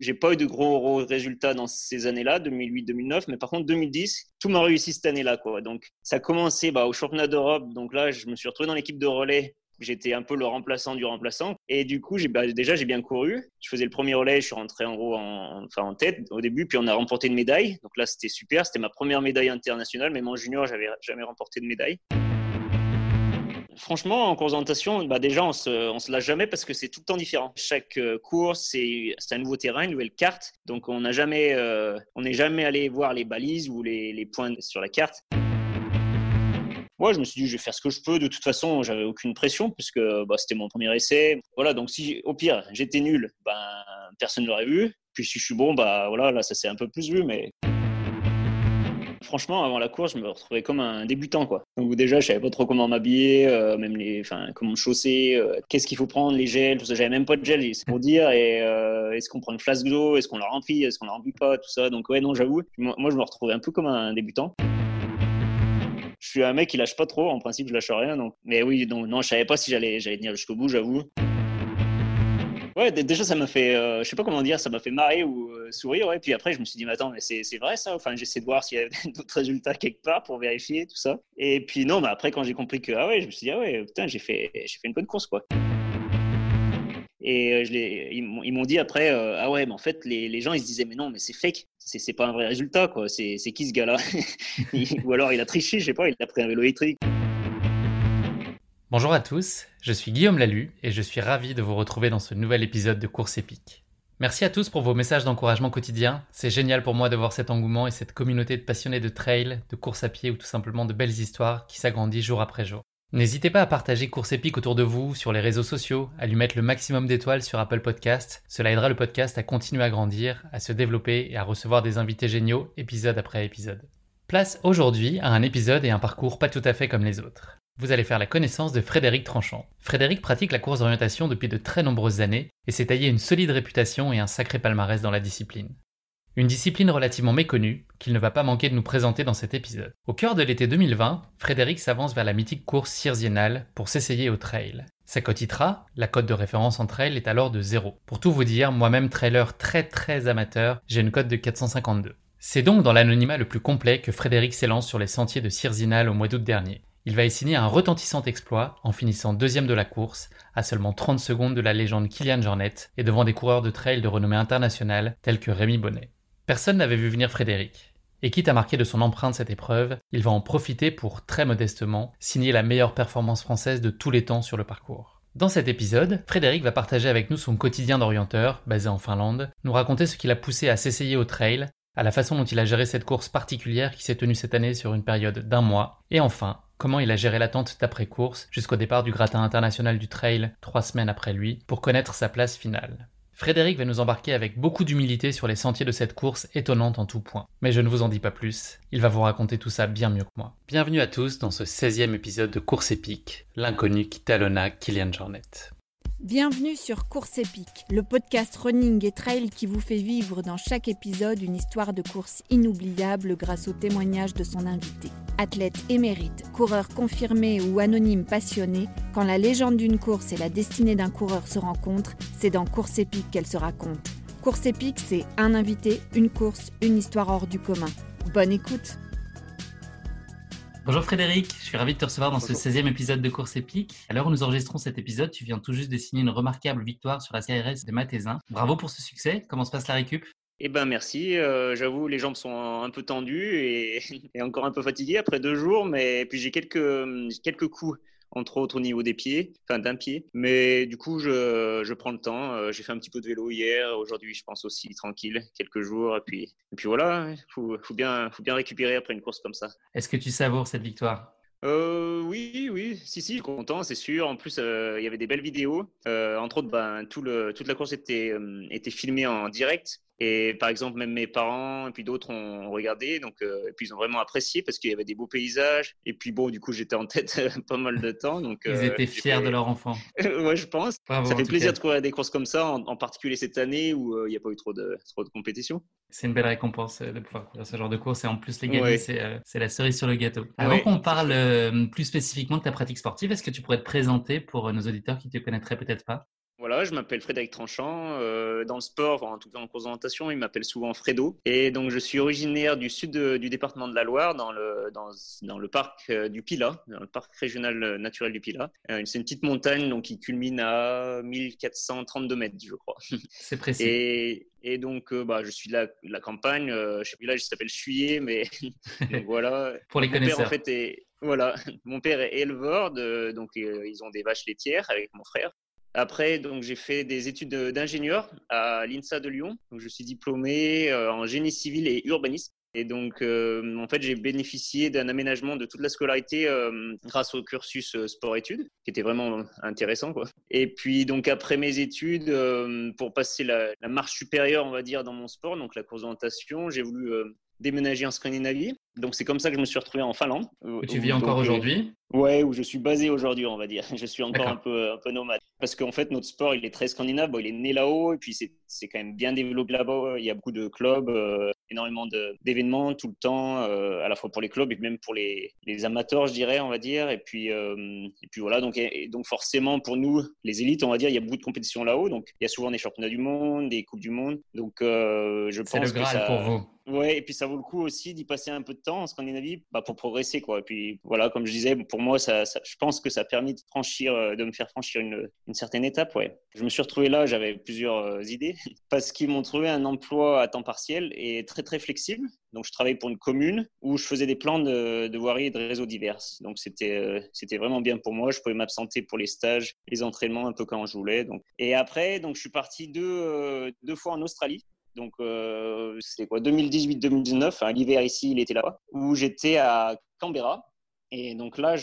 J'ai pas eu de gros résultats dans ces années-là, 2008-2009, mais par contre 2010, tout m'a réussi cette année-là. Donc ça a commencé bah, au championnat d'Europe. Donc là, je me suis retrouvé dans l'équipe de relais. J'étais un peu le remplaçant du remplaçant. Et du coup, bah, déjà, j'ai bien couru. Je faisais le premier relais, je suis rentré en gros en, enfin, en tête au début, puis on a remporté une médaille. Donc là, c'était super. C'était ma première médaille internationale. Même en junior, j'avais jamais remporté de médaille franchement, en course bah déjà, on se, se lâche jamais parce que c'est tout le temps différent. Chaque euh, course, c'est un nouveau terrain, une nouvelle carte. Donc, on jamais, euh, n'est jamais allé voir les balises ou les, les points sur la carte. Moi, je me suis dit, je vais faire ce que je peux. De toute façon, j'avais aucune pression puisque bah, c'était mon premier essai. Voilà, donc si au pire j'étais nul, ben personne ne l'aurait vu. Puis si je suis bon, bah voilà, là ça s'est un peu plus vu, mais franchement, avant la course, je me retrouvais comme un débutant, quoi. Donc déjà, je savais pas trop comment m'habiller, euh, même les, enfin, comment me chausser, euh, qu'est-ce qu'il faut prendre, les gels, tout ça. J'avais même pas de gel, c'est pour dire. Et euh, est-ce qu'on prend une flasque d'eau, est-ce qu'on la remplit, est-ce qu'on la remplit pas, tout ça. Donc ouais, non, j'avoue, moi, je me retrouvais un peu comme un débutant. Je suis un mec qui lâche pas trop, en principe, je lâche rien. Donc, mais oui, donc non, je savais pas si j'allais, j'allais tenir jusqu'au bout, j'avoue. Ouais, déjà, ça m'a fait, euh, je sais pas comment dire, ça m'a fait marrer ou euh, sourire. Ouais. Puis après, je me suis dit, mais attends, mais c'est, vrai ça? Enfin, j'essaie de voir s'il y a d'autres résultats quelque part pour vérifier tout ça. Et puis non, mais après, quand j'ai compris que, ah ouais, je me suis dit, ah ouais, putain, j'ai fait, j'ai fait une bonne course, quoi. Et euh, je ils m'ont dit après, ah ouais, mais en fait, les, les, gens, ils se disaient, mais non, mais c'est fake, c'est, c'est pas un vrai résultat, quoi. C'est, c'est qui ce gars-là? Ou alors, il a triché, je sais pas, il a pris un vélo électrique. Bonjour à tous, je suis Guillaume Lalu et je suis ravi de vous retrouver dans ce nouvel épisode de Course épique. Merci à tous pour vos messages d'encouragement quotidien. C'est génial pour moi de voir cet engouement et cette communauté de passionnés de trail, de course à pied ou tout simplement de belles histoires qui s'agrandit jour après jour. N'hésitez pas à partager Course épique autour de vous, sur les réseaux sociaux, à lui mettre le maximum d'étoiles sur Apple Podcast. Cela aidera le podcast à continuer à grandir, à se développer et à recevoir des invités géniaux épisode après épisode. Place aujourd'hui à un épisode et un parcours pas tout à fait comme les autres. Vous allez faire la connaissance de Frédéric Tranchant. Frédéric pratique la course d'orientation depuis de très nombreuses années et s'est taillé une solide réputation et un sacré palmarès dans la discipline. Une discipline relativement méconnue qu'il ne va pas manquer de nous présenter dans cet épisode. Au cœur de l'été 2020, Frédéric s'avance vers la mythique course cirziennale pour s'essayer au trail. Sa cote ITRA, la cote de référence en trail, est alors de 0. Pour tout vous dire, moi-même trailer très très amateur, j'ai une cote de 452. C'est donc dans l'anonymat le plus complet que Frédéric s'élance sur les sentiers de Cirzinal au mois d'août dernier. Il va y signer un retentissant exploit en finissant deuxième de la course, à seulement 30 secondes de la légende Kylian Jornet et devant des coureurs de trail de renommée internationale tels que Rémi Bonnet. Personne n'avait vu venir Frédéric. Et quitte à marquer de son empreinte cette épreuve, il va en profiter pour, très modestement, signer la meilleure performance française de tous les temps sur le parcours. Dans cet épisode, Frédéric va partager avec nous son quotidien d'orienteur, basé en Finlande, nous raconter ce qui l'a poussé à s'essayer au trail, à la façon dont il a géré cette course particulière qui s'est tenue cette année sur une période d'un mois, et enfin, comment il a géré l'attente d'après-course jusqu'au départ du gratin international du trail trois semaines après lui pour connaître sa place finale. Frédéric va nous embarquer avec beaucoup d'humilité sur les sentiers de cette course étonnante en tout point. Mais je ne vous en dis pas plus, il va vous raconter tout ça bien mieux que moi. Bienvenue à tous dans ce 16e épisode de Course épique, l'inconnu qui talonna Kylian Jornet. Bienvenue sur Course épique, le podcast running et trail qui vous fait vivre dans chaque épisode une histoire de course inoubliable grâce au témoignage de son invité. Athlète émérite, coureur confirmé ou anonyme passionné, quand la légende d'une course et la destinée d'un coureur se rencontrent, c'est dans Course épique qu'elle se raconte. Course épique, c'est un invité, une course, une histoire hors du commun. Bonne écoute Bonjour Frédéric, je suis ravi de te recevoir dans ce 16e épisode de Course épique. À l'heure où nous enregistrons cet épisode, tu viens tout juste de signer une remarquable victoire sur la CRS de Matézin. Bravo pour ce succès, comment se passe la récup? Eh ben merci, euh, j'avoue les jambes sont un peu tendues et, et, encore un peu fatiguées après deux jours, mais puis j'ai quelques, quelques coups entre autres au niveau des pieds, enfin d'un pied. Mais du coup, je, je prends le temps. Euh, j'ai fait un petit peu de vélo hier. Aujourd'hui, je pense aussi tranquille, quelques jours. Et puis, et puis voilà, il faut, faut, bien, faut bien récupérer après une course comme ça. Est-ce que tu savoures cette victoire? Euh, oui, oui, si, si, content, c'est sûr. En plus, euh, il y avait des belles vidéos. Euh, entre autres, ben, tout le, toute la course était, était filmée en direct. Et par exemple, même mes parents et puis d'autres ont regardé, donc euh, et puis ils ont vraiment apprécié parce qu'il y avait des beaux paysages. Et puis bon, du coup, j'étais en tête pas mal de temps. Donc ils euh, étaient fiers de leur enfant. ouais, je pense. Bravo, ça fait plaisir de courir des courses comme ça, en, en particulier cette année où euh, il n'y a pas eu trop de trop de compétition. C'est une belle récompense de pouvoir courir ce genre de course et en plus les gagner, ouais. c'est la cerise sur le gâteau. Avant ouais. qu'on parle plus spécifiquement de ta pratique sportive, est-ce que tu pourrais te présenter pour nos auditeurs qui te connaîtraient peut-être pas? Voilà, je m'appelle Frédéric Tranchant. Euh, dans le sport, en tout cas en course d'orientation, il m'appelle souvent Fredo. Et donc, je suis originaire du sud de, du département de la Loire, dans le, dans, dans le parc euh, du Pilat, dans le parc régional naturel du Pilat. Euh, c'est une petite montagne donc, qui culmine à 1432 mètres, je crois. C'est précis. Et, et donc, euh, bah, je suis de la, de la campagne. là, il s'appelle Chuyer, mais donc, voilà. Pour les Mon connaisseurs. Père, en fait, est, voilà, mon père est éleveur, de, donc ils ont des vaches laitières avec mon frère. Après, donc j'ai fait des études d'ingénieur à l'INSA de Lyon. Donc, je suis diplômé euh, en génie civil et urbanisme. Et donc, euh, en fait, j'ai bénéficié d'un aménagement de toute la scolarité euh, grâce au cursus sport-études, qui était vraiment intéressant. Et puis, donc après mes études, pour passer la, la, marche supérieure, on va dire, dans mon sport, donc la course d'orientation, j'ai voulu déménager en Scandinavie. Donc c'est comme ça que je me suis retrouvé en Finlande. Et tu vis encore aujourd'hui Ouais, où je suis basé aujourd'hui, on va dire. Je suis encore un peu, un peu nomade. Parce qu'en fait, notre sport, il est très scandinave. Bon, il est né là-haut et puis c'est quand même bien développé là-bas. Il y a beaucoup de clubs, euh, énormément d'événements tout le temps, euh, à la fois pour les clubs et même pour les, les amateurs, je dirais, on va dire. Et puis, euh, et puis voilà, donc, et, donc forcément, pour nous, les élites, on va dire, il y a beaucoup de compétitions là-haut. Donc il y a souvent des championnats du monde, des Coupes du Monde. Donc euh, je pense le Graal que ça... pour vous. Ouais, et puis ça vaut le coup aussi d'y passer un peu de temps en Scandinavie bah, pour progresser. Quoi. Et puis voilà, comme je disais, pour moi, ça, je pense que ça a permis de, franchir, euh, de me faire franchir une, certaine étape. Ouais. Je me suis retrouvé là, j'avais plusieurs euh, idées, parce qu'ils m'ont trouvé un emploi à temps partiel et très très flexible. Donc je travaillais pour une commune où je faisais des plans de, de voirie et de réseaux divers. Donc c'était euh, c'était vraiment bien pour moi. Je pouvais m'absenter pour les stages, les entraînements un peu quand je voulais. Donc. Et après, donc, je suis parti deux, deux fois en Australie donc, euh, c'était quoi 2018-2019, hein, l'hiver ici, il était là-bas, où j'étais à Canberra. Et donc là,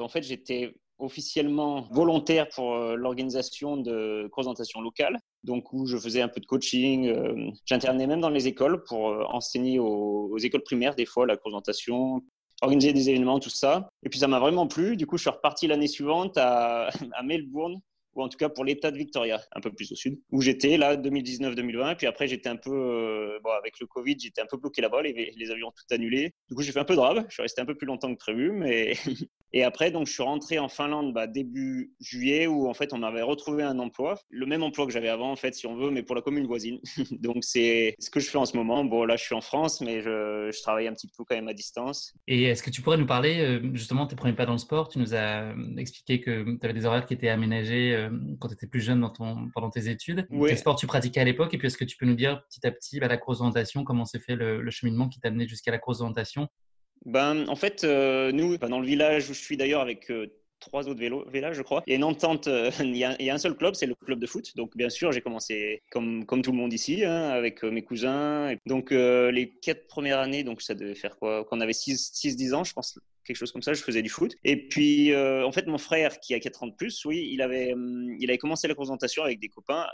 en fait, j'étais officiellement volontaire pour euh, l'organisation de présentation locale, donc où je faisais un peu de coaching. Euh, J'internais même dans les écoles pour euh, enseigner aux, écoles primaires des fois la présentation, organiser des événements, tout ça. Et puis ça m'a vraiment plu. Du coup, je suis reparti l'année suivante à Melbourne ou en tout cas pour l'État de Victoria, un peu plus au sud, où j'étais là 2019-2020. Et puis après, j'étais un peu, euh, avec le Covid, j'étais un peu bloqué là-bas, les, les, avions tout annulés. Du coup, j'ai fait un peu de rab. Je suis resté un peu plus longtemps que prévu, mais et après, donc, je suis rentré en Finlande bah, début juillet, où en fait, on m'avait retrouvé un emploi, le même emploi que j'avais avant, en fait, si on veut, mais pour la commune voisine. donc, c'est ce que je fais en ce moment. Bon, là, je suis en France, mais je, je travaille un petit peu quand même à distance. Et est-ce que tu pourrais nous parler euh, justement de tes premiers pas dans le sport? Tu nous as expliqué que tu avais des horaires qui étaient aménagés quand tu étais plus jeune dans ton, pendant tes études. Quel sport tu pratiquais à l'époque? Et puis, est-ce que tu peux nous dire petit à petit bah, la course d'orientation, comment s'est fait le, le, cheminement qui t'a amené jusqu'à la course d'orientation ben, En fait, euh, nous, dans le village où je suis d'ailleurs avec euh, trois autres vélos, villages, je crois. Il y a une entente, euh, il, y a, un seul club, c'est le club de foot. Donc, bien sûr, j'ai commencé comme, comme tout le monde ici, hein, avec euh, mes cousins. Donc, euh, les quatre premières années, donc ça devait faire quoi? Quand on avait 6-10 ans, je pense, quelque chose comme ça, je faisais du foot. Et puis, euh, en fait, mon frère, qui a 4 ans de plus, oui, il avait, hum, il avait commencé la présentation avec des copains,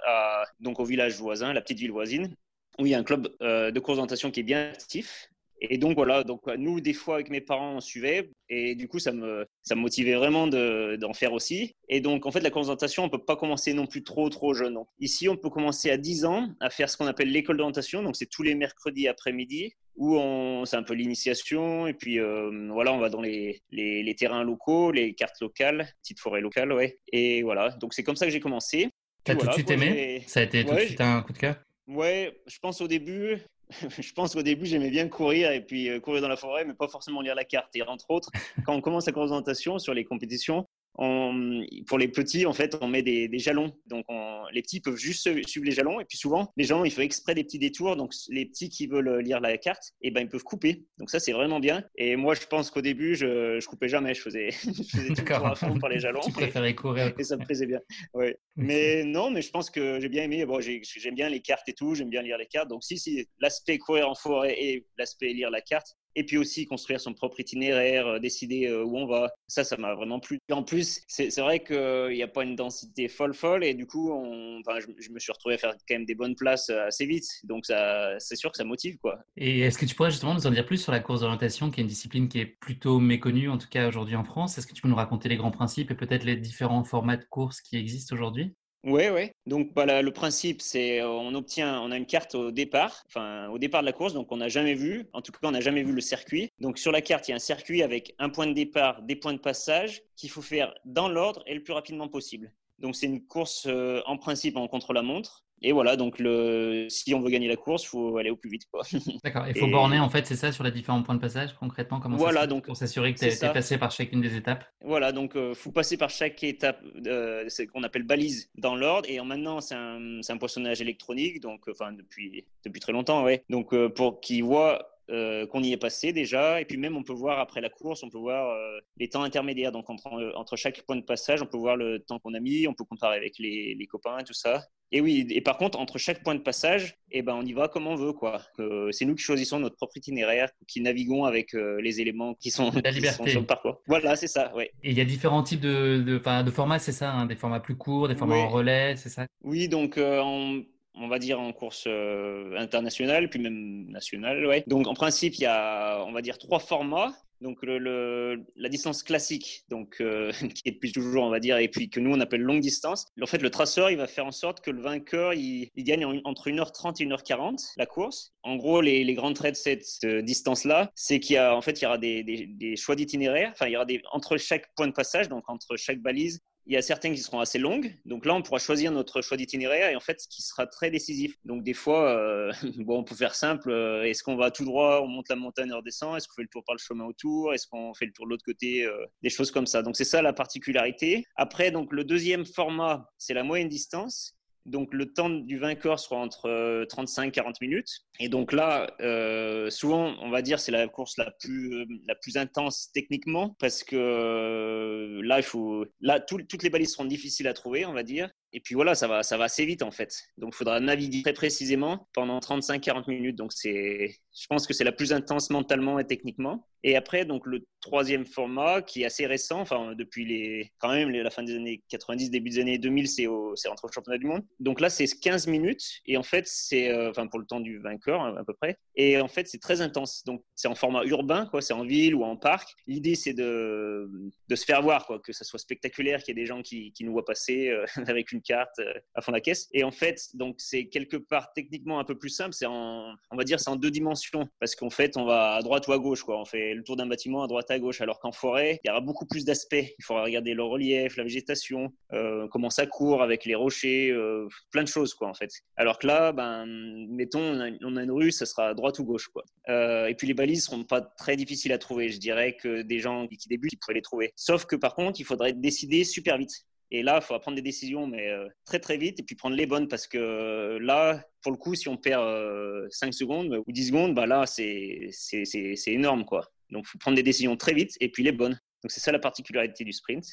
donc au village voisin, la petite ville voisine, où il y a un club euh, de présentation qui est bien actif. Et donc voilà, donc nous des fois avec mes parents on suivait et du coup ça me ça me motivait vraiment de d'en faire aussi. Et donc en fait la présentation on peut pas commencer non plus trop trop jeune. Ici on peut commencer à 10 ans à faire ce qu'on appelle l'école d'orientation. Donc c'est tous les mercredis après-midi où on c'est un peu l'initiation et puis euh, voilà on va dans les, les, les terrains locaux, les cartes locales, petites forêts locales ouais. Et voilà donc c'est comme ça que j'ai commencé. T'as tout de suite aimé Ça a été tout de suite un coup de cœur? Ouais, je pense au début, je pense qu'au début, j'aimais bien courir et puis euh, courir dans la forêt, mais pas forcément lire la carte. Et entre autres, quand on commence la course d'orientation sur les compétitions, on, pour les petits, en fait, on met des, jalons. Donc, les petits peuvent juste suivre les jalons. Et puis souvent, les gens, il faut exprès des petits détours. Donc, les petits qui veulent lire la carte, et eh ben, ils peuvent couper. Donc, ça, c'est vraiment bien. Et moi, je pense qu'au début, je, je coupais jamais. Je faisais, je faisais tout à fond par les jalons. tu préférais courir. Et ça me plaisait bien. Ouais. Mais non, mais je pense que j'ai bien aimé. Bon, j'aime bien les cartes et tout. J'aime bien lire les cartes. Donc, si, si, l'aspect courir en forêt et l'aspect lire la carte, et puis aussi construire son propre itinéraire, euh, décider euh, où on va. Ça, ça m'a vraiment plu. Et en plus, c'est vrai qu'il n'y a pas une densité folle folle et du coup, enfin, je, me suis retrouvé à faire quand même des bonnes places euh, assez vite. Donc, c'est sûr que ça motive. quoi. Et est-ce que tu pourrais justement nous en dire plus sur la course d'orientation, qui est une discipline qui est plutôt méconnue, en tout cas aujourd'hui en France? Est-ce que tu peux nous raconter les grands principes et peut-être les différents formats de course qui existent aujourd'hui? Oui, oui. Donc, bah, le principe, c'est euh, on obtient, on a une carte au départ, enfin au départ de la course, donc on n'a jamais vu, en tout cas, on n'a jamais vu le circuit. Donc sur la carte, il y a un circuit avec un point de départ, des points de passage qu'il faut faire dans l'ordre et le plus rapidement possible. Donc c'est une course euh, en principe en contre-la-montre. Et voilà, donc le, si on veut gagner la course, il faut aller au plus vite. D'accord, il faut borner en fait, c'est ça, sur les différents points de passage concrètement comment Voilà, ça donc pour s'assurer que tu es, passé par chacune des étapes? Voilà, donc il euh, faut passer par chaque étape, euh, c'est qu'on appelle balise dans l'ordre. Et maintenant, c'est un, un, poissonnage électronique, donc enfin depuis depuis très longtemps, ouais. Donc pour qui voit euh, qu'on y est passé déjà. Et puis même, on peut voir après la course, on peut voir euh, les temps intermédiaires. Donc entre, entre, chaque point de passage, on peut voir le temps qu'on a mis, on peut comparer avec les, les, copains et tout ça. Et oui, et par contre, entre chaque point de passage, eh ben, on y va comme on veut. quoi. Euh, c'est nous qui choisissons notre propre itinéraire, qui naviguons avec les éléments qui sont, la liberté. sur le parcours. Voilà, c'est ça. Ouais. Et il y a différents types de, de, de formats, c'est ça hein, Des formats plus courts, des formats en relais, c'est ça? Oui, donc on va dire en course euh, internationale, puis même nationale. Ouais. Donc en principe, il y a, on va dire, trois formats. Donc le, la distance classique, donc euh, qui est depuis toujours, on va dire, et puis que nous on appelle longue distance. En fait, le traceur, il va faire en sorte que le vainqueur, il, gagne entre 1h30 et 1h40 la course. En gros, les, les grands traits de cette distance-là, c'est qu'il y a, en fait, il y aura des, des choix d'itinéraire. Enfin, il y aura des entre chaque point de passage, donc entre chaque balise, il y a certaines qui seront assez longues. Donc là, on pourra choisir notre choix d'itinéraire et en fait, ce qui sera très décisif. Donc des fois, euh, bon, on peut faire simple. Euh, est-ce qu'on va tout droit, on monte la montagne et on redescend? Est-ce qu'on fait le tour par le chemin autour? Est-ce qu'on fait le tour de l'autre côté euh, Des choses comme ça? Donc c'est ça la particularité. Après, donc le deuxième format, c'est la moyenne distance. Donc le temps du vainqueur sera entre 35 et 40 minutes. Et donc là, euh, souvent, on va dire c'est la course la plus euh, la plus intense techniquement parce que euh, là, il faut là toutes les balises seront difficiles à trouver, on va dire. Et puis voilà, ça va ça va assez vite en fait. Donc il faudra naviguer très précisément pendant 35-40 minutes. Donc c'est je pense que c'est la plus intense mentalement et techniquement. Et après, donc le troisième format qui est assez récent, enfin depuis les quand même la fin des années 90, début des années 2000, c'est c'est entre le championnat du monde. Donc là, c'est 15 minutes et en fait c'est enfin pour le temps du vainqueur à peu près. Et en fait, c'est très intense. Donc, c'est en format urbain, quoi. C'est en ville ou en parc. L'idée, c'est de, de se faire voir, quoi. Que ça soit spectaculaire, qu'il y ait des gens qui, qui nous voient passer euh, avec une carte euh, à fond de la caisse. Et en fait, donc, c'est quelque part techniquement un peu plus simple. C'est en, on va dire, c'est en deux dimensions. Parce qu'en fait, on va à droite ou à gauche, quoi. On fait le tour d'un bâtiment à droite à gauche. Alors qu'en forêt, il y aura beaucoup plus d'aspects. Il faudra regarder le relief, la végétation, euh, comment ça court avec les rochers, plein de choses, quoi, en fait. Alors que là, ben, mettons, on a, une rue, ça sera à droite ou gauche. Quoi. Euh, et puis les balises seront pas très difficiles à trouver. Je dirais que des gens qui débutent, ils pourraient les trouver. Sauf que par contre, il faudrait décider super vite. Et là, il faudra prendre des décisions, mais euh, très très vite, et puis prendre les bonnes, parce que euh, là, pour le coup, si on perd 5 secondes ou 10 secondes, bah là, c'est énorme. quoi. Donc, il faut prendre des décisions très vite, et puis les bonnes. Donc, c'est ça la particularité du sprint.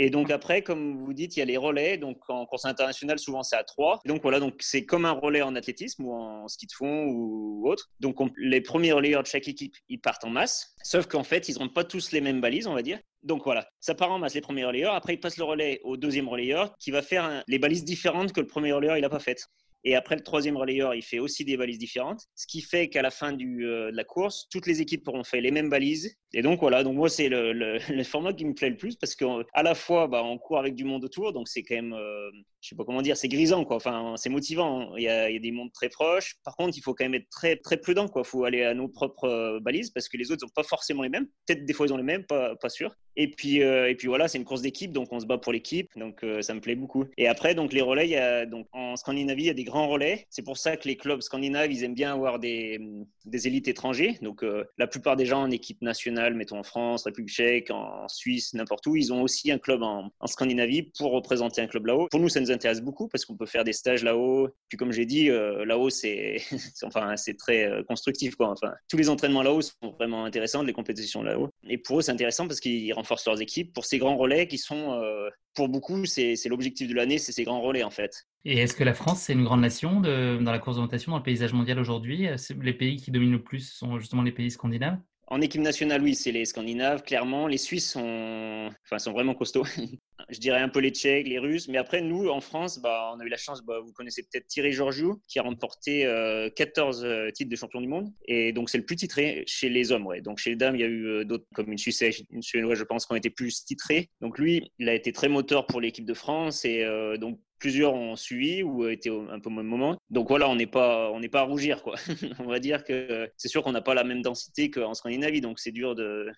Et donc après, comme vous dites, il y a les relais. Donc en course internationale, souvent c'est à trois. Donc voilà, donc c'est comme un relais en athlétisme ou en ski de fond ou autre. Donc les premiers relayeurs de chaque équipe, ils partent en masse. Sauf qu'en fait, ils n'ont pas tous les mêmes balises, on va dire. Donc voilà, ça part en masse les premiers relayeurs. Après, ils passent le relais au deuxième relayeur qui va faire les balises différentes que le premier relayeur il n'a pas faites. Et après, le troisième relayeur, il fait aussi des balises différentes. Ce qui fait qu'à la fin euh, de la course, toutes les équipes auront fait les mêmes balises. Et donc, voilà. Donc, moi, c'est le, format qui me plaît le plus parce qu'à la fois, bah, on court avec du monde autour. Donc, c'est quand même, euh, je sais pas comment dire, c'est grisant, quoi. Enfin, c'est motivant. Il y, a, il y, a, des mondes très proches. Par contre, il faut quand même être très, très prudent, quoi. Il faut aller à nos propres euh, balises parce que les autres n'ont pas forcément les mêmes. Peut-être des fois, ils ont les mêmes, pas, pas sûr. Et puis, et puis voilà, c'est une course d'équipe. Donc, on se bat pour l'équipe. Donc, ça me plaît beaucoup. Et après, donc, les relais, donc, en Scandinavie, il y a des grands relais. C'est pour ça que les clubs scandinaves, ils aiment bien avoir des, des élites étrangers. Donc, euh, la plupart des gens en équipe nationale, mettons en France, République tchèque, en Suisse, n'importe où, ils ont aussi un club en, en Scandinavie pour représenter un club là-haut. Pour nous, ça nous intéresse beaucoup parce qu'on peut faire des stages là-haut. Puis, comme j'ai dit, euh, là-haut, c'est enfin, c'est très euh, constructif. Quoi. Enfin, tous les entraînements là-haut sont vraiment intéressants, les compétitions là-haut. Et pour eux, c'est intéressant parce qu'ils renforcent leurs équipes pour ces grands relais qui sont, pour beaucoup, c'est l'objectif de l'année, c'est ces grands relais en fait. Et est-ce que la France, c'est une grande nation dans la course d'orientation, dans le paysage mondial aujourd'hui? Les pays qui dominent le plus sont justement les pays scandinaves? En équipe nationale, oui, c'est les Scandinaves, clairement. Les Suisses sont, enfin, sont vraiment costauds. je dirais un peu les Tchèques, les Russes. Mais après, nous, en France, bah, on a eu la chance, bah, vous connaissez peut-être Thierry Georgiou, qui a remporté 14 euh, euh, titres de champion du monde. Et donc, c'est le plus titré chez les hommes. Ouais. Donc, chez les dames, il y a eu euh, d'autres, comme une Suisse, une Suédoise, je pense, qui ont été plus titrés. Donc, lui, il a été très moteur pour l'équipe de France. Et donc, plusieurs ont suivi ou été un peu au même moment. Donc voilà, on n'est pas, on n'est pas à rougir, quoi. on va dire que c'est sûr qu'on n'a pas la même densité qu'en Scandinavie, donc c'est dur de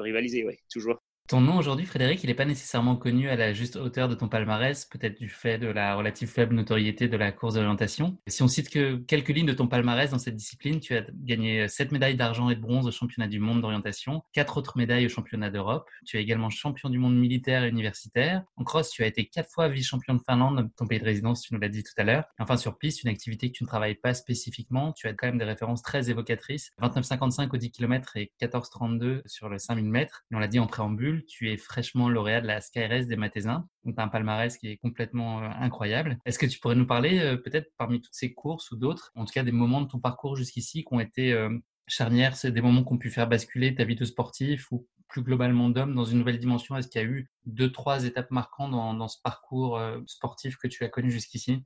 rivaliser, ouais, toujours. Ton nom aujourd'hui, Frédéric, il n'est pas nécessairement connu à la juste hauteur de ton palmarès, peut-être du fait de la relative faible notoriété de la course d'orientation. Si on cite que quelques lignes de ton palmarès dans cette discipline, tu as gagné 7 médailles d'argent et de bronze au championnat du monde d'orientation, 4 autres médailles au championnat d'Europe. Tu es également champion du monde militaire et universitaire. En cross, tu as été 4 fois vice-champion de Finlande, ton pays de résidence, tu nous l'as dit tout à l'heure. Enfin, sur piste, une activité que tu ne travailles pas spécifiquement, tu as quand même des références très évocatrices. 29,55 au 10 km et 14,32 sur le 5000 mètres. Et on l'a dit en préambule, tu es fraîchement lauréat de la SkyRace des Mathésins. Donc, tu as un palmarès qui est complètement euh, incroyable. Est-ce que tu pourrais nous parler, euh, peut-être parmi toutes ces courses ou d'autres, en tout cas des moments de ton parcours jusqu'ici qui ont été euh, charnières, des moments qui ont pu faire basculer ta vie de sportif ou plus globalement d'homme dans une nouvelle dimension? Est-ce qu'il y a eu deux, trois étapes marquantes dans, ce parcours sportif que tu as connu jusqu'ici?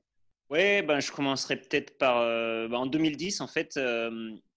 Oui, ben, je commencerai peut-être par... Ben, en 2010, en fait,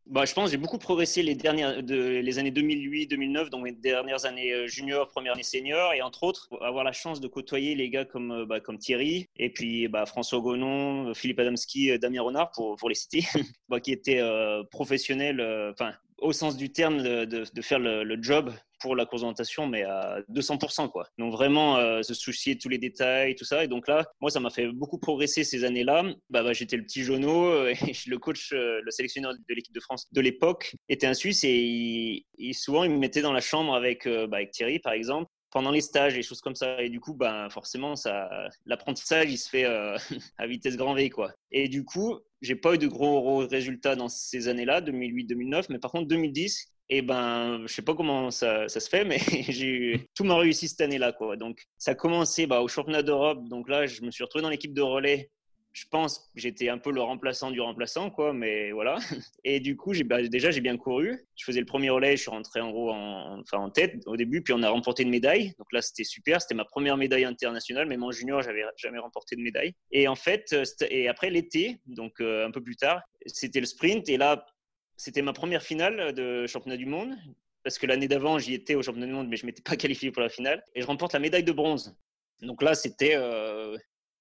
bah, je pense j'ai beaucoup progressé les, dernières, de, les années 2008-2009, donc mes dernières années euh, junior, première année senior, et entre autres, avoir la chance de côtoyer les gars comme, euh, bah, comme Thierry, et puis bah, François Gonon, Philippe Adamski, Damien Renard, pour, pour les citer, bah, qui étaient euh, professionnels, enfin, au sens du terme, de, faire le, job pour la course d'orientation, mais à 200%. Quoi. Donc vraiment euh, se soucier de tous les détails, tout ça. Et donc là, moi, ça m'a fait beaucoup progresser ces années-là. Bah, bah J'étais le petit jauneau, euh, et le coach, euh, le sélectionneur de l'équipe de France de l'époque était un Suisse et, souvent il me mettait dans la chambre avec, bah, avec Thierry, par exemple pendant les stages et choses comme ça. Et du coup, ben, forcément, ça, l'apprentissage, il se fait à vitesse grand V, quoi. Et du coup, j'ai pas eu de gros résultats dans ces années-là, 2008-2009, mais par contre, 2010, et eh ben, je sais pas comment ça, ça se fait, mais j'ai eu, tout m'a réussi cette année-là, quoi. Donc, ça a commencé bah, au championnat d'Europe. Donc là, je me suis retrouvé dans l'équipe de relais je pense j'étais un peu le remplaçant du remplaçant, quoi, mais voilà. Et du coup, bah, déjà, j'ai bien couru. Je faisais le premier relais, je suis rentré en gros en, enfin, en tête au début, puis on a remporté une médaille. Donc là, c'était super. C'était ma première médaille internationale, mais en junior, j'avais jamais remporté de médaille. Et en fait, euh, et après l'été, donc euh, un peu plus tard, c'était le sprint. Et là, c'était ma première finale de championnat du monde. Parce que l'année d'avant, j'y étais au championnat du monde, mais je m'étais pas qualifié pour la finale. Et je remporte la médaille de bronze. Donc là, c'était euh,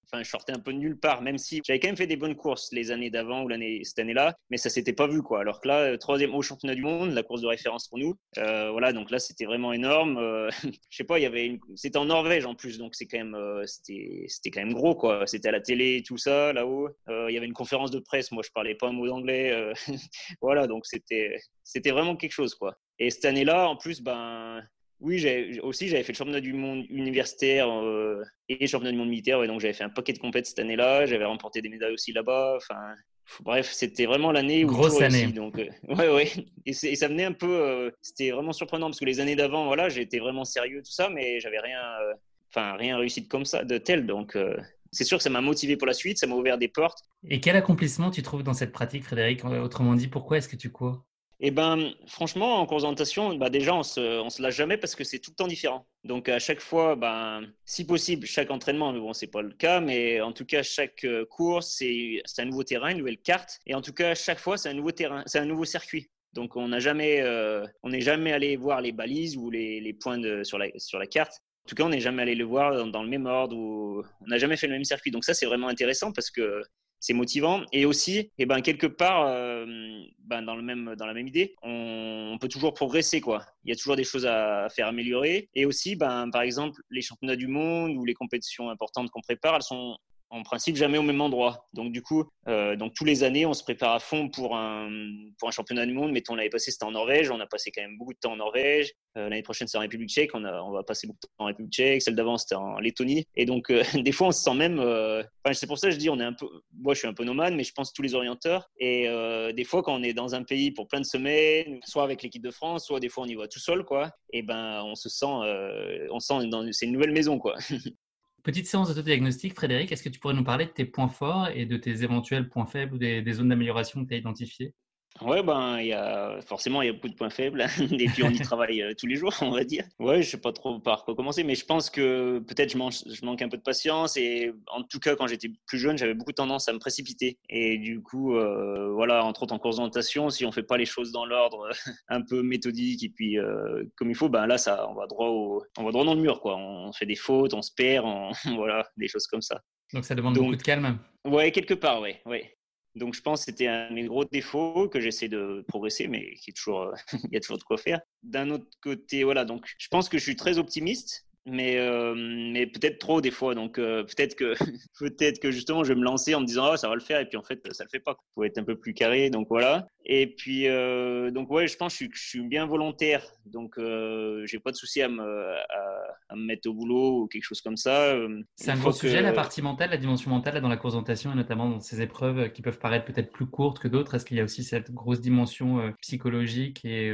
Enfin, je sortais un peu de nulle part, même si j'avais quand même fait des bonnes courses les années d'avant ou cette année-là, mais ça s'était pas vu quoi. Alors que là, euh, troisième au championnat du monde, la course de référence pour nous. Euh, voilà, donc là c'était vraiment énorme. Euh, je sais pas, il y avait, une... c'était en Norvège en plus, donc c'est quand même, c'était, c'était quand même gros quoi. C'était à la télé, tout ça là-haut. il y avait une conférence de presse. Moi, je parlais pas un mot d'anglais. voilà, donc c'était, c'était vraiment quelque chose quoi. Et cette année-là, en plus, ben oui, aussi j'avais fait le championnat du monde universitaire euh, et le championnat du monde militaire, et donc j'avais fait un paquet de compètes cette année-là. J'avais remporté des médailles aussi là-bas. Enfin, bref, c'était vraiment l'année où grosse année. donc euh, ouais, ouais. Et, ça venait un peu, euh, c'était vraiment surprenant parce que les années d'avant, voilà, j'étais vraiment sérieux tout ça, mais j'avais rien, enfin rien réussi de comme ça, de tel. Donc c'est sûr que ça m'a motivé pour la suite, ça m'a ouvert des portes. Et quel accomplissement tu trouves dans cette pratique, Frédéric? Autrement dit, pourquoi est-ce que tu cours? Eh ben, franchement, en présentation, bah déjà, on se, se lâche jamais parce que c'est tout le temps différent. Donc, à chaque fois, ben, si possible, chaque entraînement, mais bon, c'est pas le cas, mais en tout cas, chaque euh, course, c'est un nouveau terrain, une nouvelle carte. Et en tout cas, chaque fois, c'est un nouveau terrain, c'est un nouveau circuit. Donc, on n'a jamais, euh, on n'est jamais allé voir les balises ou les, points de, sur, la, sur la carte. En tout cas, on n'est jamais allé le voir dans, le même ordre ou on n'a jamais fait le même circuit. Donc ça, c'est vraiment intéressant parce que c'est motivant. Et aussi, eh ben, quelque part, euh, ben, dans, le même, dans la même idée, on, peut toujours progresser. Quoi. Il y a toujours des choses à, faire améliorer. Et aussi, ben, par exemple, les championnats du monde ou les compétitions importantes qu'on prépare, elles sont en principe jamais au même endroit. Donc du coup, euh, tous les années, on se prépare à fond pour un, championnat du monde. Mettons l'année passée, c'était en Norvège. On a passé quand même beaucoup de temps en Norvège. Euh, l'année prochaine, c'est en République Tchèque. On, va passer beaucoup de temps en République Tchèque. Celle d'avant, c'était en Lettonie. Et donc euh, des fois, on se sent même. Enfin, c'est pour ça que je dis, on est un peu. Moi, je suis un peu nomade, mais je pense tous les orienteurs. Et des fois, quand on est dans un pays pour plein de semaines, soit avec l'équipe de France, soit des fois on y va tout seul, quoi. Et ben, on se sent, on sent dans c'est une nouvelle maison, quoi. Petite séance d'autodiagnostic, Frédéric, est-ce que tu pourrais nous parler de tes points forts et de tes éventuels points faibles ou des, des zones d'amélioration que tu as identifiées? Ouais, ben, y a, forcément, il y a beaucoup de points faibles. Et puis, on y travaille euh, tous les jours, on va dire. Ouais, je sais pas trop par quoi commencer, mais je pense que peut-être je, je manque un peu de patience. Et en tout cas, quand j'étais plus jeune, j'avais beaucoup tendance à me précipiter. Et du coup, euh, voilà, entre autres en course d'orientation, si on fait pas les choses dans l'ordre un peu méthodique et puis euh, comme il faut, ben là, ça, on va droit au, on va droit dans le mur, quoi. On fait des fautes, on se perd, voilà, des choses comme ça. Donc, ça demande beaucoup de calme. Ouais, quelque part, ouais, ouais. Donc je pense que c'était un de mes gros défauts que j'essaie de progresser, mais qui est toujours, il y a toujours de quoi faire. D'un autre côté, voilà, donc je pense que je suis très optimiste mais, euh, mais peut-être trop des fois. Donc euh, peut-être que peut-être que justement je vais me lancer en me disant oh, ça va le faire et puis en fait ça le fait pas. Faut être un peu plus carré. Donc voilà. Et puis euh, donc ouais, je pense que je, suis bien volontaire. Donc j'ai pas de souci à me, à, me mettre au boulot ou quelque chose comme ça. C'est un gros sujet la partie mentale, la dimension mentale dans la présentation et notamment dans ces épreuves qui peuvent paraître peut-être plus courtes que d'autres. Est-ce qu'il y a aussi cette grosse dimension psychologique et,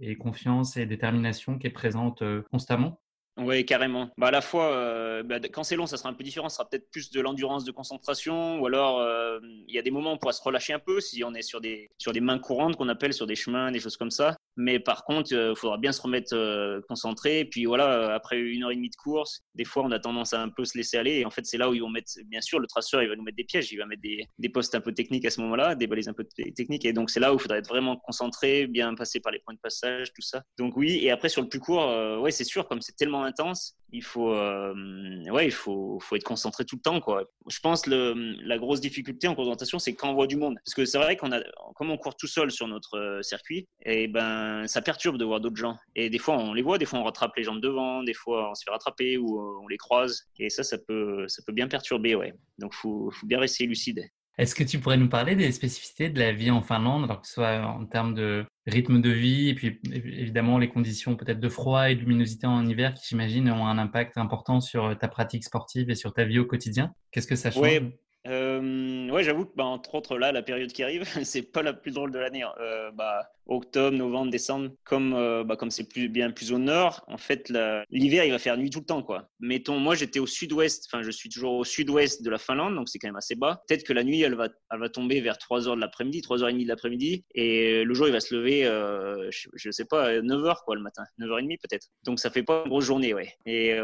et confiance et détermination qui est présente constamment? Oui, carrément. Bah, à la fois, euh, bah, quand c'est long, ça sera un peu différent. Ce sera peut-être plus de l'endurance de concentration, ou alors euh, il y a des moments où on pourra se relâcher un peu si on est sur des, sur des mains courantes qu'on appelle, sur des chemins, des choses comme ça. Mais par contre, il euh, faudra bien se remettre euh, concentré. Puis voilà, après une heure et demie de course, des fois, on a tendance à un peu se laisser aller. Et en fait, c'est là où ils vont mettre, bien sûr, le traceur, il va nous mettre des pièges, il va mettre des, des postes un peu techniques à ce moment-là, des balises un peu techniques. Et donc, c'est là où il faudra être vraiment concentré, bien passer par les points de passage, tout ça. Donc oui, et après, sur le plus court, ouais, c'est sûr, comme c'est tellement intense, il faut, euh, ouais, il faut, faut être concentré tout le temps, quoi. Je pense le, la grosse difficulté en présentation, c'est quand on voit du monde, parce que c'est vrai qu'on a, comme on court tout seul sur notre euh, circuit, et ben, ça perturbe de voir d'autres gens. Et des fois, on les voit, des fois, on rattrape les gens de devant, des fois, on se fait rattraper ou on les croise, et ça, ça peut, ça peut bien perturber, ouais. Donc, faut, faut bien rester lucide. Est-ce que tu pourrais nous parler des spécificités de la vie en Finlande, alors que ce soit en termes de rythme de vie et puis évidemment les conditions peut-être de froid et de luminosité en hiver qui j'imagine ont un impact important sur ta pratique sportive et sur ta vie au quotidien? Qu'est-ce que ça change? Euh, ouais, j'avoue que, bah, entre autres, là, la période qui arrive, c'est pas la plus drôle de l'année. Hein. Euh, bah, octobre, novembre, décembre, comme euh, bah, comme c'est bien plus au nord, en fait, l'hiver, il va faire nuit tout le temps, quoi. Mettons, moi, j'étais au sud-ouest, enfin, je suis toujours au sud-ouest de la Finlande, donc c'est quand même assez bas. Peut-être que la nuit, elle va, elle va tomber vers 3 heures de l'après-midi, 3 h 30 de l'après-midi, et le jour, il va se lever, euh, je, je, sais pas, 9 h quoi, le matin, 9 h 30 peut-être. Donc, ça fait pas une grosse journée, ouais. Et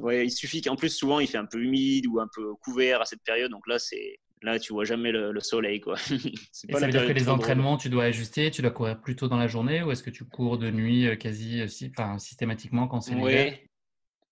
ouais, il suffit qu'en plus, souvent, il fait un peu humide ou un peu couvert à cette période, donc là, c'est Là, tu vois jamais le, soleil, quoi. pas ça veut dire que les entraînements, tu dois ajuster, tu dois courir plus tôt dans la journée, ou est-ce que tu cours de nuit euh, quasi, euh, enfin, systématiquement quand c'est l'hiver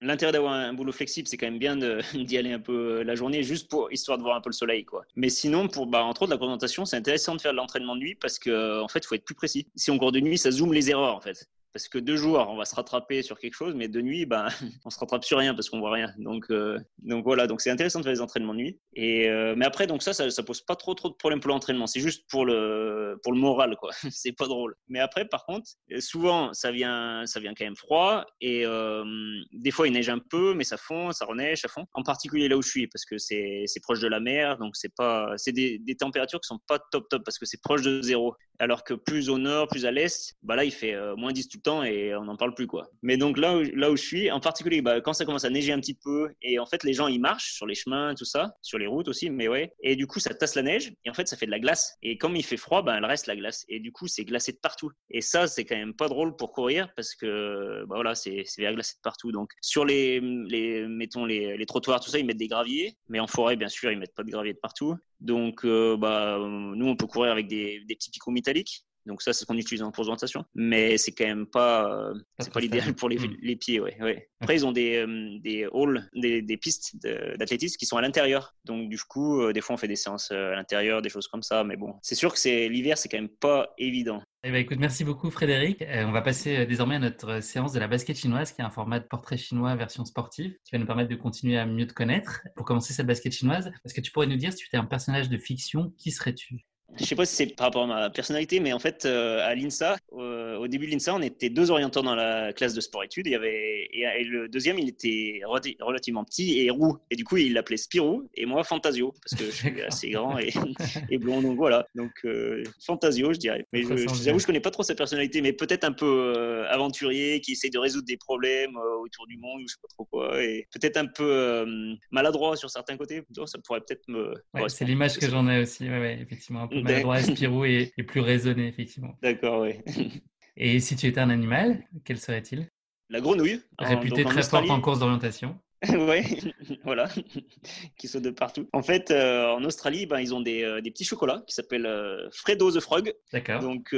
L'intérêt d'avoir un boulot flexible, c'est quand même bien d'y aller un peu euh, la journée, juste pour histoire de voir un peu le soleil, quoi. Mais sinon, pour bah, entre autres la présentation, c'est intéressant de faire de l'entraînement de nuit parce que en fait, il faut être plus précis. Si on court de nuit, ça zoome les erreurs, en fait parce que deux jours, on va se rattraper sur quelque chose, mais de nuit, ben, on se rattrape sur rien parce qu'on voit rien. Donc, euh, donc voilà, donc c'est intéressant de faire des entraînements de nuit. Et euh, mais après, donc ça, ça, pose pas trop trop de problèmes pour l'entraînement. C'est juste pour le pour le moral, quoi. c'est pas drôle. Mais après, par contre, souvent, ça vient ça vient quand même froid et euh, des fois il neige un peu, mais ça fond, ça reneige, ça fond. En particulier là où je suis, parce que c'est c'est proche de la mer, donc c'est pas c'est des, des températures qui sont pas top top parce que c'est proche de zéro. Alors que plus au nord, plus à l'est, bah là il fait moins 10 tout temps et on n'en parle plus quoi. Mais donc là où, là où je suis, en particulier, bah, quand ça commence à neiger un petit peu et en fait les gens ils marchent sur les chemins tout ça, sur les routes aussi, mais ouais. Et du coup ça tasse la neige et en fait ça fait de la glace. Et comme il fait froid, bah, elle reste la glace et du coup c'est glacé de partout. Et ça c'est quand même pas drôle pour courir parce que bah, voilà c'est glacé de partout. Donc sur les, les mettons les, les trottoirs tout ça ils mettent des graviers, mais en forêt bien sûr ils mettent pas de gravier de partout. Donc, euh, bah, nous, on peut courir avec des, des petits picots métalliques Donc ça, c'est ce qu'on utilise en course d'orientation. Mais c'est quand même pas, euh, Pas c'est pas très l'idéal pour les, Mm. les pieds, ouais, ouais. Après, ils ont des, euh, des halls, des, des pistes de- d'athlétisme qui sont à l'intérieur. Donc du coup, euh, des fois, on fait des séances à l'intérieur, des choses comme ça. Mais bon, c'est sûr que c'est l'hiver, c'est quand même pas évident. Eh ben, écoute, merci beaucoup Frédéric. Euh, on va passer désormais à notre séance de la basket chinoise, qui est un format de portrait chinois version sportive, qui va nous permettre de continuer à mieux te connaître. Pour commencer cette basket chinoise, est-ce que tu pourrais nous dire si tu étais un personnage de fiction, qui serais-tu? Je sais pas si c'est par rapport à ma personnalité, mais en fait, euh, à l'INSA, euh, au début de l'INSA, on était deux orienteurs dans la classe de sport-études. Il y avait et, et le deuxième, il était relati- relativement petit et roux, et du coup, il l'appelait Spirou et moi Fantasio parce que je suis assez grand et, et blond, donc voilà. Donc euh, Fantasio, je dirais. Mais je, je vous bien. avoue, je connais pas trop sa personnalité, mais peut-être un peu aventurier, qui essaie de résoudre des problèmes autour du monde ou je sais pas trop quoi, et peut-être un peu maladroit sur certains côtés. Donc, ça pourrait peut-être me. Ouais, C'est l'image que j'en ai aussi, ouais, ouais, effectivement, un peu D'accord. Maladroit, Spirou et, et plus raisonné, effectivement. D'accord, oui. Et si tu étais un animal, quel serait-il? La grenouille. en- Réputé donc en très fort Australie. en course d'orientation. ouais, voilà, qui saute de partout. En fait, euh, en Australie, ben, ils ont des, euh, des petits chocolats qui s'appellent euh, Fredo the Frog. D'accord. Donc,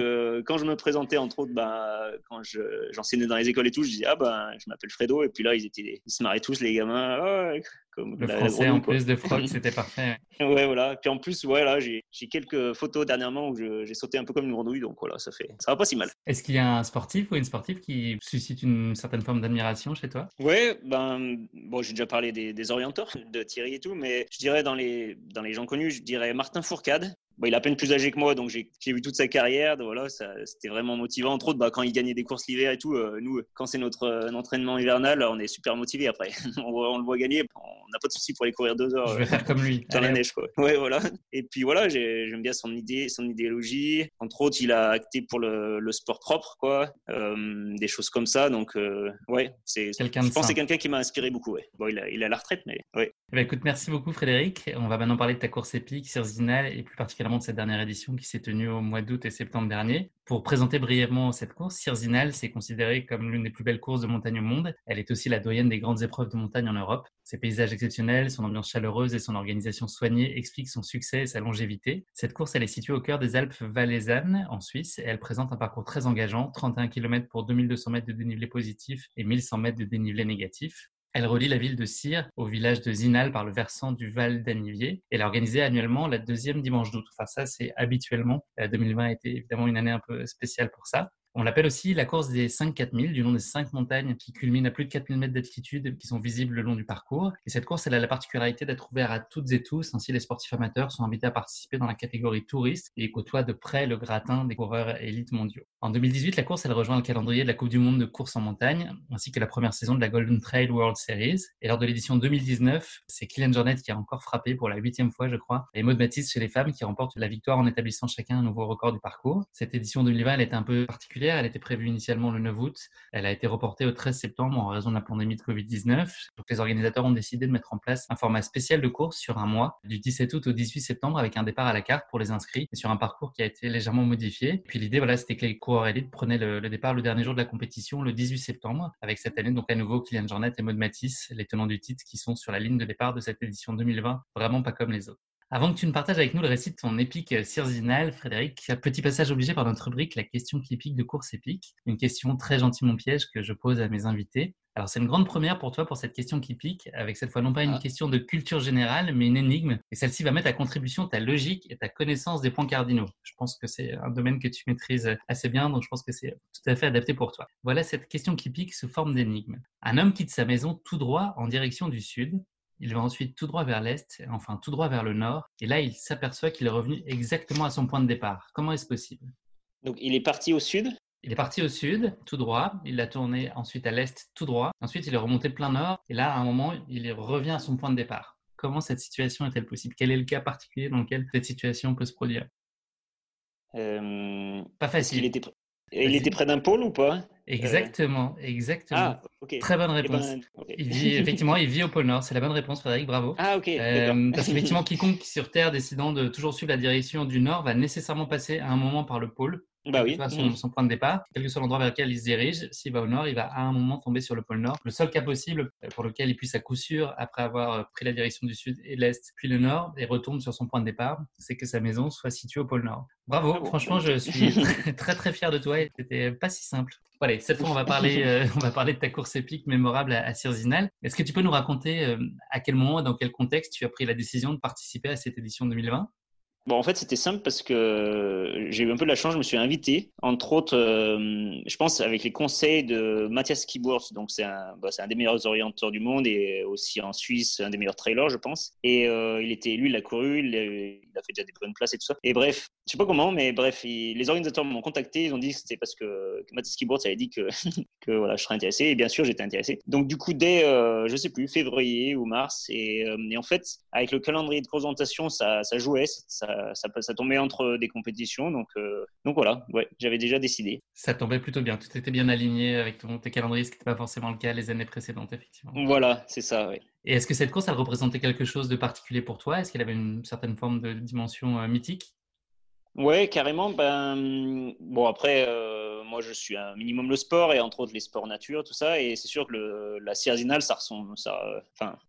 quand je me présentais, entre autres, ben, quand je- j'enseignais dans les écoles et tout, je disais, ah ben, je m'appelle Fredo. Et puis là, ils, étaient, ils se marraient tous, les gamins. Ah, comme Le français en plus de frog, c'était parfait. Ouais, voilà. Puis en plus, ouais, là, j'ai quelques photos dernièrement où j'ai sauté un peu comme une grenouille. Donc voilà, ça fait, ça va pas si mal. Est-ce qu'il y a un sportif ou une sportive qui suscite une certaine forme d'admiration chez toi? Ouais, ben, bon, j'ai déjà parlé des, des orienteurs, de Thierry et tout, mais je dirais dans les, dans les gens connus, je dirais Martin Fourcade. Bon, il est à peine plus âgé que moi, donc j'ai vu toute sa carrière. donc voilà, c'était vraiment motivant. Entre autres, bah, quand il gagnait des courses l'hiver et tout, euh, nous, quand c'est notre euh, entraînement hivernal, on est super motivés après. on le voit gagner, on n'a pas de souci pour aller courir deux heures. Je vais euh, faire comme lui. dans la neige quoi. Ouais voilà. Et puis voilà, j'ai- j'aime bien son idée, son idéologie. Entre autres, il a acté pour le, le sport propre quoi, Euh, des choses comme ça. Donc euh, ouais, c'est. Quelqu'un Je pense que c'est quelqu'un qui m'a inspiré beaucoup. Ouais. Bon, il a, il a la retraite, mais ouais. Eh ben, écoute, merci beaucoup Frédéric. On va maintenant parler de ta course épique, Cirzinal, et plus particulièrement de cette dernière édition qui s'est tenue au mois d'août et septembre dernier. Pour présenter brièvement cette course, Cirzinal, c'est considéré comme l'une des plus belles courses de montagne au monde. Elle est aussi la doyenne des grandes épreuves de montagne en Europe. Ses paysages exceptionnels, son ambiance chaleureuse et son organisation soignée expliquent son succès et sa longévité. Cette course, elle est située au cœur des Alpes valaisannes, en Suisse, et elle présente un parcours très engageant, 31 km pour 2200 mètres de dénivelé positif et 1100 mètres de dénivelé négatif. Elle relie la ville de Cire au village de Zinal par le versant du Val d'Anivier. Elle est organisée annuellement la deuxième dimanche d'août. Enfin, ça, c'est habituellement. Euh, 2020 a été évidemment une année un peu spéciale pour ça. On l'appelle aussi la course des 5 4000, du nom des cinq montagnes qui culminent à plus de 4000 mètres d'altitude, qui sont visibles le long du parcours. Et cette course, elle a la particularité d'être ouverte à toutes et tous. Ainsi, les sportifs amateurs sont invités à participer dans la catégorie touriste et côtoient de près le gratin des coureurs élites mondiaux. En 2018, la course, elle rejoint le calendrier de la Coupe du Monde de course en montagne, ainsi que la première saison de la Golden Trail World Series. Et lors de l'édition 2019, c'est Kylian Jornet qui a encore frappé pour la huitième fois, je crois, et Maud Matisse chez les femmes qui remportent la victoire en établissant chacun un nouveau record du parcours. Cette édition 2020, elle était un peu particulière. Elle était prévue initialement le 9 août. Elle a été reportée au 13 septembre en raison de la pandémie de Covid-19. Donc les organisateurs ont décidé de mettre en place un format spécial de course sur un mois, du 17 août au 18 septembre, avec un départ à la carte pour les inscrits et sur un parcours qui a été légèrement modifié. Puis l'idée, voilà, c'était que les coureurs élites prenaient le, départ le dernier jour de la compétition, le 18 septembre, avec cette année donc à nouveau Kylian Jornet et Maud Matisse, les tenants du titre, qui sont sur la ligne de départ de cette édition 2020, vraiment pas comme les autres. Avant que tu ne partages avec nous le récit de ton épique euh, Cirzinal, Frédéric, petit passage obligé par notre rubrique, la question épique de course épique. Une question très gentiment piège que je pose à mes invités. Alors, c'est une grande première pour toi pour cette question qui pique, avec cette fois non pas une Ah. question de culture générale, mais une énigme. Et celle-ci va mettre à contribution ta logique et ta connaissance des points cardinaux. Je pense que c'est un domaine que tu maîtrises assez bien, donc je pense que c'est tout à fait adapté pour toi. Voilà cette question qui pique sous forme d'énigme. Un homme quitte sa maison tout droit en direction du sud. Il va ensuite tout droit vers l'est, enfin tout droit vers le nord, et là il s'aperçoit qu'il est revenu exactement à son point de départ. Comment est-ce possible? Donc il est parti au sud? il est parti au sud, tout droit. Il a tourné ensuite à l'est, tout droit. Ensuite, il est remonté plein nord. Et là, à un moment, il revient à son point de départ. Comment cette situation est-elle possible? Quel est le cas particulier dans lequel cette situation peut se produire? Euh, Pas facile. était, pr- il était près d'un pôle ou pas? Exactement, exactement. Ah. Très bonne Eh réponse. ben. Il vit, effectivement, il vit au pôle Nord. C'est la bonne réponse, Frédéric. Bravo. Ah, ok. Euh, parce qu'effectivement, quiconque sur Terre décidant de toujours suivre la direction du nord va nécessairement passer à un moment par le pôle. Bah oui. Son, son, point de départ, quel que soit l'endroit vers lequel il se dirige, s'il va au nord, il va à un moment tomber sur le pôle nord. Le seul cas possible pour lequel il puisse à coup sûr, après avoir pris la direction du sud et l'est, puis le nord, et retourne sur son point de départ, c'est que sa maison soit située au pôle nord. Bravo, franchement, je suis très, très, fier de toi. C'était pas si simple. Voilà, cette fois, on va parler, euh, on va parler de ta course épique mémorable à, à Est-ce que tu peux nous raconter euh, à quel moment, dans quel contexte tu as pris la décision de participer à cette édition 2020 Bon, en fait, c'était simple parce que j'ai eu un peu de la chance. Je me suis invité, entre autres, euh, je pense, avec les conseils de Mathias Kibours. Donc, c'est un, bah, un, des meilleurs orienteurs du monde et aussi en Suisse, un des meilleurs trailers, je pense. Et euh, il était, lui, il a couru, il a, fait déjà des bonnes places et tout ça. Et bref, je sais pas comment, mais bref, les organisateurs m'ont contacté. Ils ont dit que c'était parce que, que Kibours avait dit que, que voilà, je serais intéressé. Et bien sûr, j'étais intéressé. Donc, du coup, dès, euh, je sais plus, février ou mars. Et, et, en fait, avec le calendrier de présentation, ça, ça jouait. Ça, ça, ça, tombait entre des compétitions. Donc, euh, donc voilà, ouais, j'avais déjà décidé. Ça tombait plutôt bien. Tout était bien aligné avec ton, tes calendriers, ce qui n'était pas forcément le cas les années précédentes, effectivement. Voilà, c'est ça, oui. Et est-ce que cette course, elle représentait quelque chose de particulier pour toi? Est-ce qu'elle avait une certaine forme de dimension euh, mythique? Ouais, carrément. Ben, bon, après, euh, moi, je suis un minimum le sport et entre autres les sports nature, tout ça. Et c'est sûr que le, la Sierzinal, ça ressemble, ça,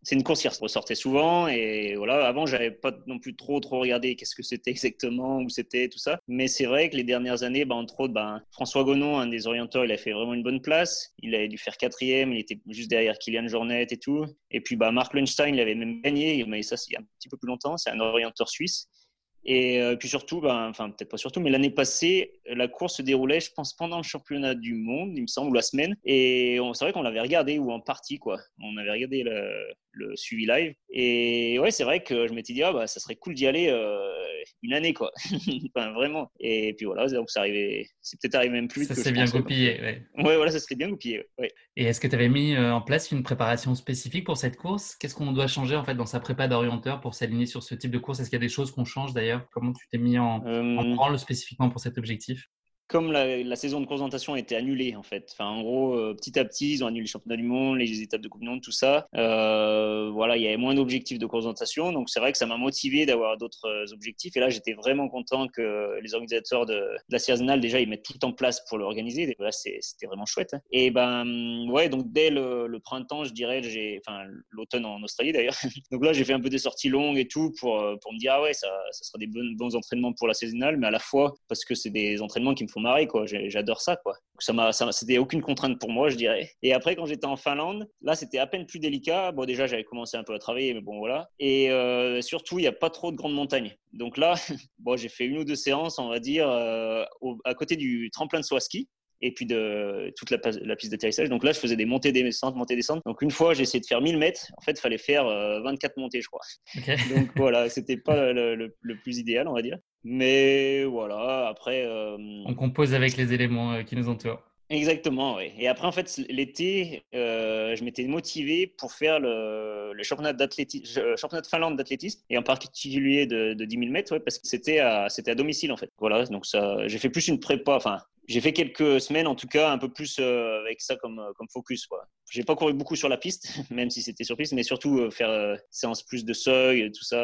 c'est une course qui ressortait souvent. Et voilà, avant, j'avais pas non plus trop, trop regardé qu'est-ce que c'était exactement, où c'était, tout ça. Mais c'est vrai que les dernières années, ben, entre autres, ben, François Gonon, un des orienteurs, il a fait vraiment une bonne place. Il avait dû faire quatrième, il était juste derrière Kylian Jornet et tout. Et puis, ben, Marc Lundstein, il avait même gagné, mais ça, c'est un petit peu plus longtemps. C'est un orienteur suisse. Et euh, puis surtout, ben, enfin peut-être pas surtout, mais l'année passée, la course se déroulait, je pense, pendant le championnat du monde, il me semble, ou la semaine. Et c'est vrai qu'on l'avait regardé ou en partie, quoi. On avait regardé le, le suivi live. Et ouais, c'est vrai que je m'étais dit, ah, bah, ça serait cool d'y aller euh, une année, quoi. enfin, vraiment. Et puis voilà, donc ça arrivait, c'est peut-être arrivé même plus. Ça s'est bien goupillé, ouais. Ouais, voilà, ça serait bien goupillé, ouais. Et est-ce que tu avais mis euh, en place une préparation spécifique pour cette course? Qu'est-ce qu'on doit changer en fait dans sa prépa d'orienteur pour s'aligner sur ce type de course? Est-ce qu'il y a des choses qu'on change d'ailleurs? Comment tu t'es mis en, en euh, branle spécifiquement pour cet objectif? Comme la, saison de présentation a été annulée en fait. Enfin, en gros, euh, petit à petit, ils ont annulé le championnat du monde, les étapes de Coupe du Monde, tout ça. Euh, voilà, il y avait moins d'objectifs de présentation, donc c'est vrai que ça m'a motivé d'avoir d'autres euh, objectifs. Et là, j'étais vraiment content que les organisateurs de, la Sierzinal déjà ils mettent tout en place pour l'organiser. Là, c'était vraiment chouette. Hein. Et ben ouais, donc dès le, printemps, je dirais, j'ai, enfin l'automne en Australie d'ailleurs. donc là, j'ai fait un peu des sorties longues et tout pour pour me dire ah ouais, ça, ça sera des bons, entraînements pour la Sierzinal, mais à la fois parce que c'est des entraînements qui me faut quoi. J'adore ça, quoi. Ça m'a, c'était aucune contrainte pour moi, je dirais. Et après, quand j'étais en Finlande, là, c'était à peine plus délicat. Bon, déjà, j'avais commencé un peu à travailler, mais bon, voilà. Et euh, surtout, il n'y a pas trop de grandes montagnes. Donc là, bon, j'ai fait une ou deux séances, on va dire, euh, à côté du tremplin de Swaski et puis de toute la, la piste d'atterrissage. Donc là, je faisais des montées, descentes, montées, descentes. Donc une fois, j'ai essayé de faire 1000 mètres. En fait, il fallait faire 24 euh, montées, je crois. Donc voilà, c'était pas le, plus idéal, on va dire. Mais voilà, après. Euh, on compose avec les éléments euh, qui nous entourent. Exactement, oui. Et après, en fait, l'été, je m'étais motivé pour faire le, le championnat, championnat de Finlande d'athlétisme, et en particulier de, de 10 000 mètres, ouais, parce que c'était à, à domicile, en fait. Voilà, donc j'ai fait plus une prépa, enfin, j'ai fait quelques semaines, en tout cas, un peu plus euh, avec ça comme, euh, comme focus. Quoi. J'ai pas couru beaucoup sur la piste, même si c'était sur piste, mais surtout euh, faire séance plus de seuil, tout ça,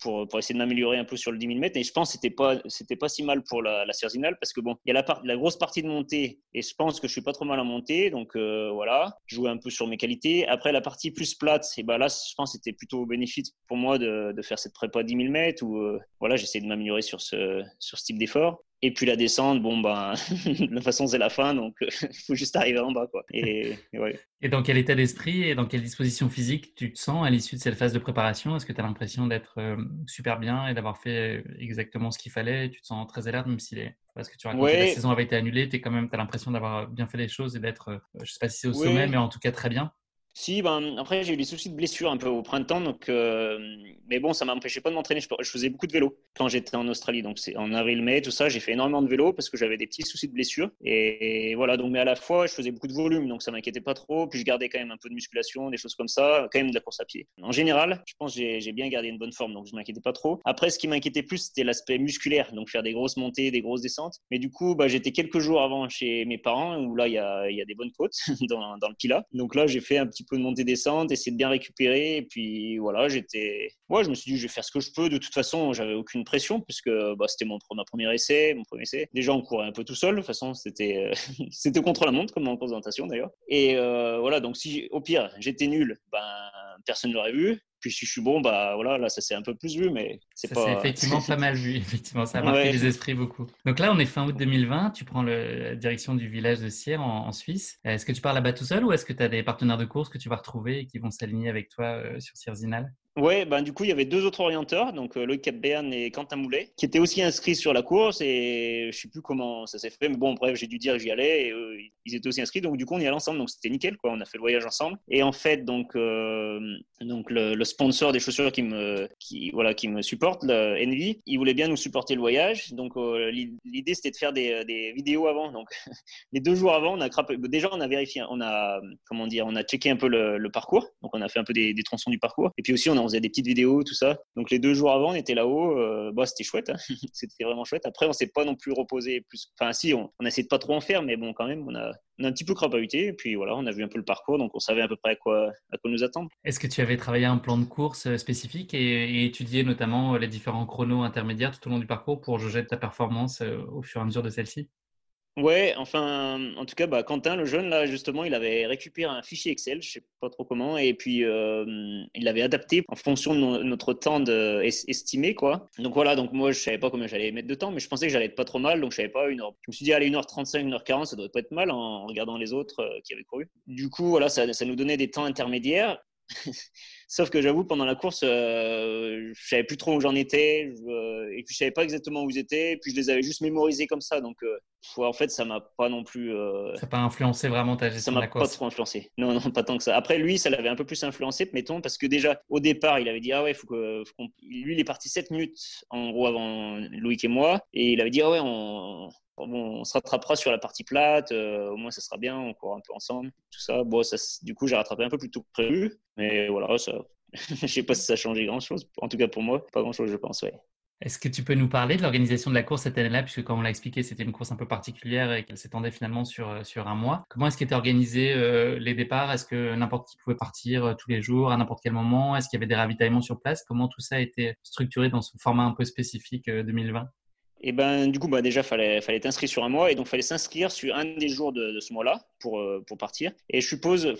pour, pour essayer de m'améliorer un peu sur le 10 000 mètres. Et je pense que c'était pas, c'était pas si mal pour la, la parce que bon, il y a la, part, la grosse partie de montée, et je pense que je suis pas trop mal à monter, donc voilà, jouer un peu sur mes qualités. Après, la partie plus plate, et ben là, je pense que c'était plutôt bénéfique pour moi de, de faire cette prépa 10 000 mètres, où voilà, j'essaie de m'améliorer sur ce, sur ce type d'effort. Et puis la descente, bon, ben, de toute façon, c'est la fin, donc il faut juste arriver en bas. Quoi. Et, ouais. et dans quel état d'esprit et dans quelle disposition physique tu te sens à l'issue de cette phase de préparation? Est-ce que tu as l'impression d'être euh, super bien et d'avoir fait exactement ce qu'il fallait Tu te sens très alerte, même si les... parce que tu racontes que la saison avait été annulée, tu as quand même as l'impression d'avoir bien fait les choses et d'être, euh, je sais pas si c'est au sommet, mais en tout cas très bien si, ben, après, j'ai eu des soucis de blessure un peu au printemps. Donc, euh, mais bon, ça m'empêchait pas de m'entraîner. Je, faisais beaucoup de vélo quand j'étais en Australie. Donc, c'est en avril-mai, tout ça. J'ai fait énormément de vélo parce que j'avais des petits soucis de blessure. Et, voilà, donc, mais à la fois, je faisais beaucoup de volume. Donc, ça m'inquiétait pas trop. Puis, je gardais quand même un peu de musculation, des choses comme ça. Quand même de la course à pied. En général, je pense que j'ai bien gardé une bonne forme. Donc, je m'inquiétais pas trop. Après, ce qui m'inquiétait plus, c'était l'aspect musculaire. Donc, faire des grosses montées, des grosses descentes. Mais du coup, bah, j'étais quelques jours avant chez mes parents où là, il y a, y a, des bonnes côtes dans, dans le Pila. Donc là, j'ai fait un petit peu de montée-descente, essayer de bien récupérer. Et puis voilà, j'étais. Moi, je me suis dit, je vais faire ce que je peux. De toute façon, j'avais aucune pression puisque bah, c'était mon, ma premier essai, mon premier essai. Déjà, on courait un peu tout seul. De toute façon, c'était c'était contre la montre, comme en présentation d'ailleurs. Et voilà, donc si au pire, j'étais nul, ben personne ne l'aurait vu. Puis si je suis bon, bah voilà, là ça s'est un peu plus vu, mais c'est pas. Effectivement pas mal vu, effectivement, ça a marqué les esprits beaucoup. Donc là, on est fin août 2020, tu prends le, la direction du village de Sierre en, Suisse. Est-ce que tu pars là-bas tout seul ou est-ce que tu as des partenaires de course que tu vas retrouver et qui vont s'aligner avec toi euh, sur Sierre-Zinal Ouais, ben du coup, il y avait deux autres orienteurs, donc euh, Loïc Capberne et Quentin Moulet, qui étaient aussi inscrits sur la course et je sais plus comment ça s'est fait, mais bon, bref, j'ai dû dire que j'y allais eux, ils étaient aussi inscrits, donc du coup, on y allait ensemble, donc c'était nickel, quoi. On a fait le voyage ensemble. Et en fait, donc, euh, le, sponsor des chaussures qui me, qui, voilà, qui me supporte, le Envy, il voulait bien nous supporter le voyage, donc euh, l'idée c'était de faire des, vidéos avant. Donc, les deux jours avant, on a déjà on a vérifié, on a, comment dire, on a checké un peu le, parcours, donc on a fait un peu des, des tronçons du parcours, et puis aussi on on faisait des petites vidéos, tout ça. Donc les deux jours avant, on était là-haut. Euh, bah, c'était chouette. Hein. c'était vraiment chouette. Après, on s'est pas non plus reposé. Enfin, si, on, a essayé de pas trop en faire, mais bon, quand même, on a, un petit peu crapahuté. Et puis voilà, on a vu un peu le parcours, donc on savait à peu près à quoi, nous attendre. Est-ce que tu avais travaillé un plan de course euh, spécifique et, étudié notamment euh, les différents chronos intermédiaires tout au long du parcours pour juger ta performance au fur et à mesure de celle-ci? Ouais, enfin, en tout cas, bah, Quentin, le jeune, là, justement, il avait récupéré un fichier Excel, je sais pas trop comment, et puis euh, il l'avait adapté en fonction de notre temps de, estimé, quoi. Donc voilà, donc moi, je savais pas combien j'allais mettre de temps, mais je pensais que j'allais être pas trop mal, donc je savais pas une heure. Je me suis dit, allez, 1h35, 1h40, ça devrait pas être mal en regardant les autres euh, qui avaient couru. Du coup, voilà, ça, ça nous donnait des temps intermédiaires. Sauf que j'avoue, pendant la course, euh, je savais plus trop où j'en étais, euh, et puis je savais pas exactement où ils étaient, et puis je les avais juste mémorisés comme ça. Donc, en fait, ça m'a pas non plus. Euh, ça n'a pas influencé vraiment ta gestion de la course Ça m'a pas trop influencé. Non, non, pas tant que ça. Après, lui, ça l'avait un peu plus influencé, mettons, parce que déjà, au départ, il avait dit, ah ouais, faut que. lui, il est parti 7 minutes, en gros, avant Loïc et moi, et il avait dit, ah ouais, on, on se rattrapera sur la partie plate, au moins ça sera bien, on court un peu ensemble, tout ça. Bon, ça, du coup, j'ai rattrapé un peu plus tôt que prévu, mais voilà, ça, je sais pas si ça a changé grand-chose. En tout cas, pour moi, pas grand-chose, je pense, ouais. Est-ce que tu peux nous parler de l'organisation de la course cette année-là, puisque comme on l'a expliqué, c'était une course un peu particulière et qu'elle s'étendait finalement sur, euh, sur un mois. Comment est-ce qu'étaient organisés euh, les départs? Est-ce que n'importe qui pouvait partir euh, tous les jours, à n'importe quel moment? Est-ce qu'il y avait des ravitaillements sur place? Comment tout ça a été structuré dans ce format un peu spécifique 2020 et ben du coup bah déjà fallait fallait t'inscrire sur un mois et donc fallait s'inscrire sur un des jours de, ce mois-là pour euh, pour partir. Et je suppose,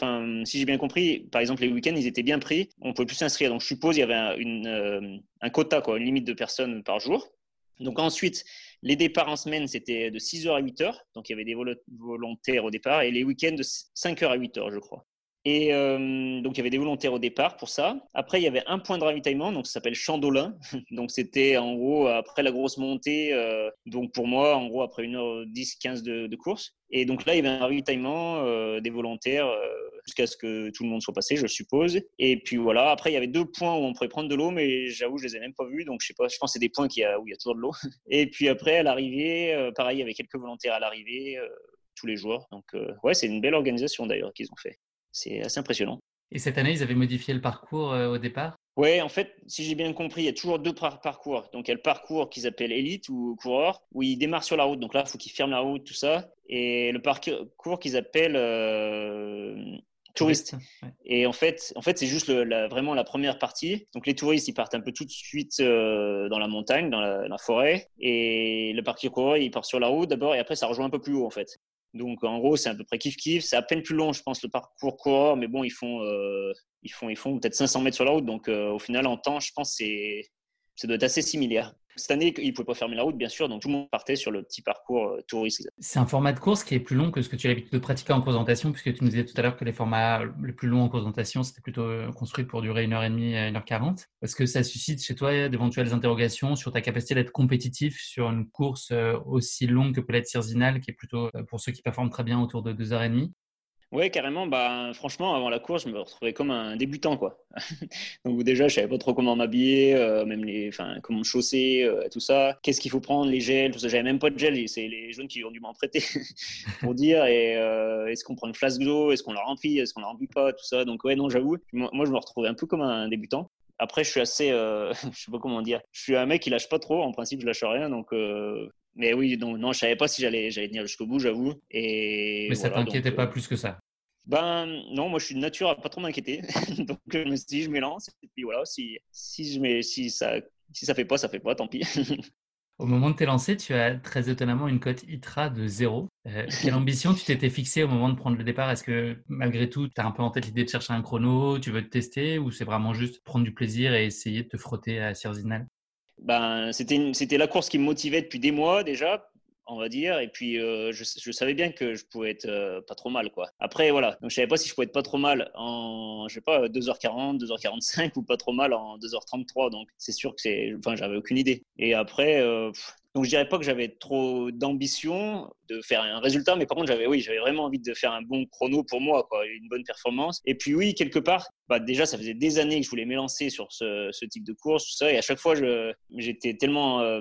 si j'ai bien compris, par exemple les week-ends ils étaient bien pris, on pouvait plus s'inscrire. Donc je suppose il y avait un, une, euh, un quota quoi, une limite de personnes par jour. Donc ensuite les départs en semaine c'était de 6h à 8h, donc il y avait des volontaires au départ et les week-ends de 5h à 8h je crois. Et euh, donc, il y avait des volontaires au départ pour ça. Après, il y avait un point de ravitaillement, donc ça s'appelle Chandolin. donc, c'était en gros après la grosse montée. Euh, donc, pour moi, en gros, après 1h10, 15 de, de course. Et donc là, il y avait un ravitaillement euh, des volontaires jusqu'à ce que tout le monde soit passé, je suppose. Et puis voilà, après, il y avait deux points où on pourrait prendre de l'eau, mais j'avoue, je les ai même pas vus. Donc, je sais pas, je pense que c'est des points où il y a toujours de l'eau. Et puis après, à l'arrivée, pareil, il y avait quelques volontaires à l'arrivée tous les jours. Donc, ouais, c'est une belle organisation d'ailleurs qu'ils ont fait. C'est assez impressionnant. Et cette année, ils avaient modifié le parcours euh, au départ? Oui, en fait, si j'ai bien compris, il y a toujours deux parcours. Donc, il y a le parcours qu'ils appellent élite ou coureur, où ils démarrent sur la route. Donc là, il faut qu'ils ferment la route, tout ça. Et le parcours qu'ils appellent euh, touriste. Et en fait, en fait c'est juste vraiment la première partie. Donc les touristes, ils partent un peu tout de suite euh, dans la montagne, dans la, la, forêt. Et le parcours il part sur la route d'abord et après, ça rejoint un peu plus haut en fait. Donc en gros, c'est à peu près kiff-kiff. C'est à peine plus long, je pense, le parcours coureur, mais bon, ils font, euh, ils font, ils font peut-être 500 mètres sur la route. Donc euh, au final, en temps, je pense que ça doit être assez similaire. Cette année, ils ne pouvaient pas fermer la route, bien sûr, donc tout le monde partait sur le petit parcours euh, touriste. C'est un format de course qui est plus long que ce que tu as l'habitude de pratiquer en présentation, puisque tu nous disais tout à l'heure que les formats les plus longs en présentation, c'était plutôt euh, construit pour durer 1h30 à 1h40. Est-ce que ça suscite chez toi d'éventuelles interrogations sur ta capacité d'être compétitif sur une course euh, aussi longue que peut l'être cirzinal, qui est plutôt pour ceux qui performent très bien autour de 2h30 oui, carrément. Bah, franchement, avant la course, je me retrouvais comme un débutant. Quoi. Donc, déjà, je ne savais pas trop comment m'habiller, euh, même les, enfin, comment me chausser, euh, tout ça. Qu'est-ce qu'il faut prendre, les gels, tout ça. J'avais même pas de gel. C'est les jeunes qui ont dû m'en prêter pour dire et, euh, est-ce qu'on prend une flasque d'eau, est-ce qu'on la remplit, est-ce qu'on la remplit pas, tout ça. Donc, ouais, non, j'avoue, moi, je me retrouvais un peu comme un débutant. Après, je suis assez, je sais pas comment dire, je suis un mec qui lâche pas trop. En principe, je lâche rien, donc mais oui, donc, non, je savais pas si j'allais tenir jusqu'au bout, j'avoue. Et Mais ça t'inquiétait pas plus que ça? Ben non, moi je suis de nature à pas trop m'inquiéter. Donc je me suis dit, je m'élance. Et puis voilà, si, si, je mets, si, ça, si ça fait pas, ça fait pas, tant pis. Au moment de tes lancers, tu as très étonnamment une cote ITRA de zéro. Euh, quelle ambition tu t'étais fixée au moment de prendre le départ? Est-ce que malgré tout, tu as un peu en tête l'idée de chercher un chrono, tu veux te tester ou c'est vraiment juste prendre du plaisir et essayer de te frotter à Sierzinal ben, c'était la course qui me motivait depuis des mois déjà on va dire. Et puis, euh, je, savais bien que je pouvais être euh, pas trop mal, quoi. Après, voilà. Donc, je savais pas si je pouvais être pas trop mal en, je sais pas, 2h40, 2h45 ou pas trop mal en 2h33. Donc, c'est sûr que c'est, enfin, j'avais aucune idée. Et après, euh, donc je dirais pas que j'avais trop d'ambition de faire un résultat, mais par contre j'avais oui, j'avais vraiment envie de faire un bon chrono pour moi, une bonne performance. Et puis oui, quelque part, bah déjà ça faisait des années que je voulais m'élancer sur ce, ce, type de course, tout ça, et à chaque fois j'étais tellement, euh,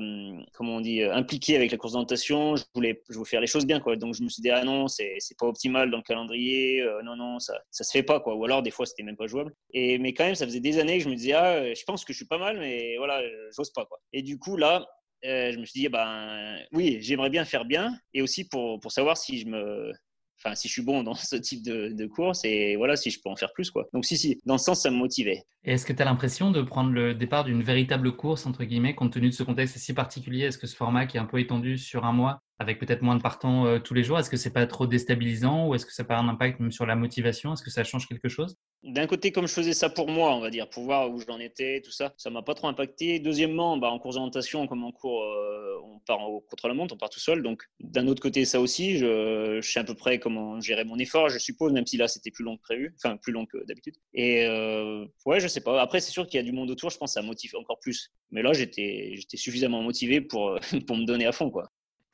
comment on dit, impliqué avec la course d'orientation, je voulais, je voulais faire les choses bien, quoi. Donc je me suis dit ah non, c'est pas optimal dans le calendrier, euh, non non, ça ça se fait pas, quoi. Ou alors des fois c'était même pas jouable. Et mais quand même ça faisait des années que je me disais ah, je pense que je suis pas mal, mais voilà, j'ose pas, quoi. Et du coup là euh, je me suis dit, ben, oui, j'aimerais bien faire bien et aussi pour, pour savoir si je me, enfin, si je suis bon dans ce type de, de, course et voilà, si je peux en faire plus, quoi. Donc, si, si, dans ce sens, ça me motivait. Et est-ce que tu as l'impression de prendre le départ d'une véritable course, entre guillemets, compte tenu de ce contexte si particulier? Est-ce que ce format qui est un peu étendu sur un mois, avec peut-être moins de partants euh, tous les jours, est-ce que c'est pas trop déstabilisant ou est-ce que ça pas un impact même sur la motivation? Est-ce que ça change quelque chose? D'un côté, comme je faisais ça pour moi, on va dire, pour voir où j'en étais, tout ça, ça m'a pas trop impacté. Deuxièmement, bah, en cours d'orientation, comme en cours, euh, on part au contre-la-montre, on part tout seul. Donc, d'un autre côté, ça aussi, je, sais à peu près comment gérer mon effort, je suppose, même si là, c'était plus long que prévu, enfin, plus long que d'habitude. Et euh, ouais, je sais pas. Après, c'est sûr qu'il y a du monde autour, je pense que ça motive encore plus. Mais là, j'étais suffisamment motivé pour, pour me donner à fond, quoi.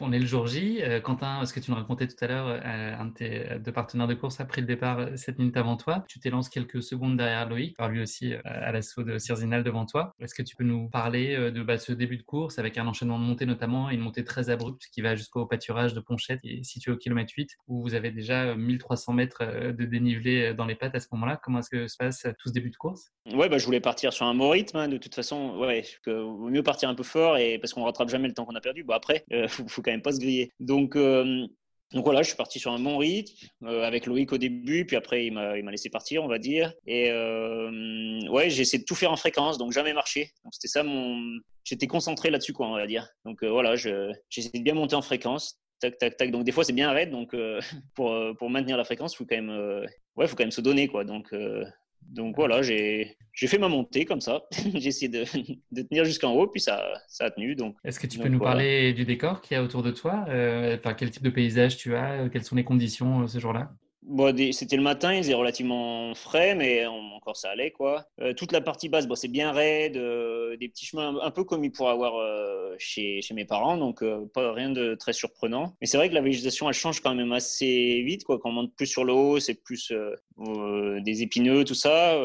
On est le jour J. Euh, Quentin, ce que tu nous racontais tout à l'heure, euh, un de tes deux partenaires de course a pris le départ 7 euh, minutes avant toi. Tu t'élances quelques secondes derrière Loïc, par lui aussi à l'assaut de Cirzinal devant toi. Est-ce que tu peux nous parler de bah, ce début de course avec un enchaînement de montées notamment, une montée très abrupte qui va jusqu'au pâturage de Ponchette et situé au kilomètre 8 où vous avez déjà 1300 mètres de dénivelé dans les pattes à ce moment-là? Comment est-ce que se passe tout ce début de course? Ouais, bah, je voulais partir sur un bon rythme. Hein, de toute façon, ouais, vaut mieux partir un peu fort et parce qu'on rattrape jamais le temps qu'on a perdu. Bon après, faut, faut quand même pas se griller. Donc, euh, donc voilà, je suis parti sur un bon rythme euh, avec Loïc au début, puis après il m'a laissé partir, on va dire. Et euh, ouais, j'ai essayé de tout faire en fréquence, donc jamais marcher. Donc c'était ça mon, j'étais concentré là-dessus quoi, on va dire. Donc voilà, j'ai essayé de bien monter en fréquence. Tac, tac, tac. Donc des fois c'est bien raide, donc pour, pour maintenir la fréquence, faut quand même, ouais, faut quand même se donner quoi. Donc donc voilà, j'ai fait ma montée comme ça. j'ai essayé de, de tenir jusqu'en haut, puis ça, ça a tenu. Donc, Est-ce que tu peux nous parler du décor qu'il y a autour de toi euh, Quel type de paysage tu as Quelles sont les conditions euh, ce jour-là? C'était le matin, il faisait relativement frais, mais encore ça allait quoi. Euh, toute la partie basse, c'est bien raide, euh, des petits chemins un peu comme il pourrait avoir euh, chez, chez, mes parents, donc pas rien de très surprenant. Mais c'est vrai que la végétation, elle change quand même assez vite quoi. Quand on monte plus sur le haut, c'est plus des épineux, tout ça.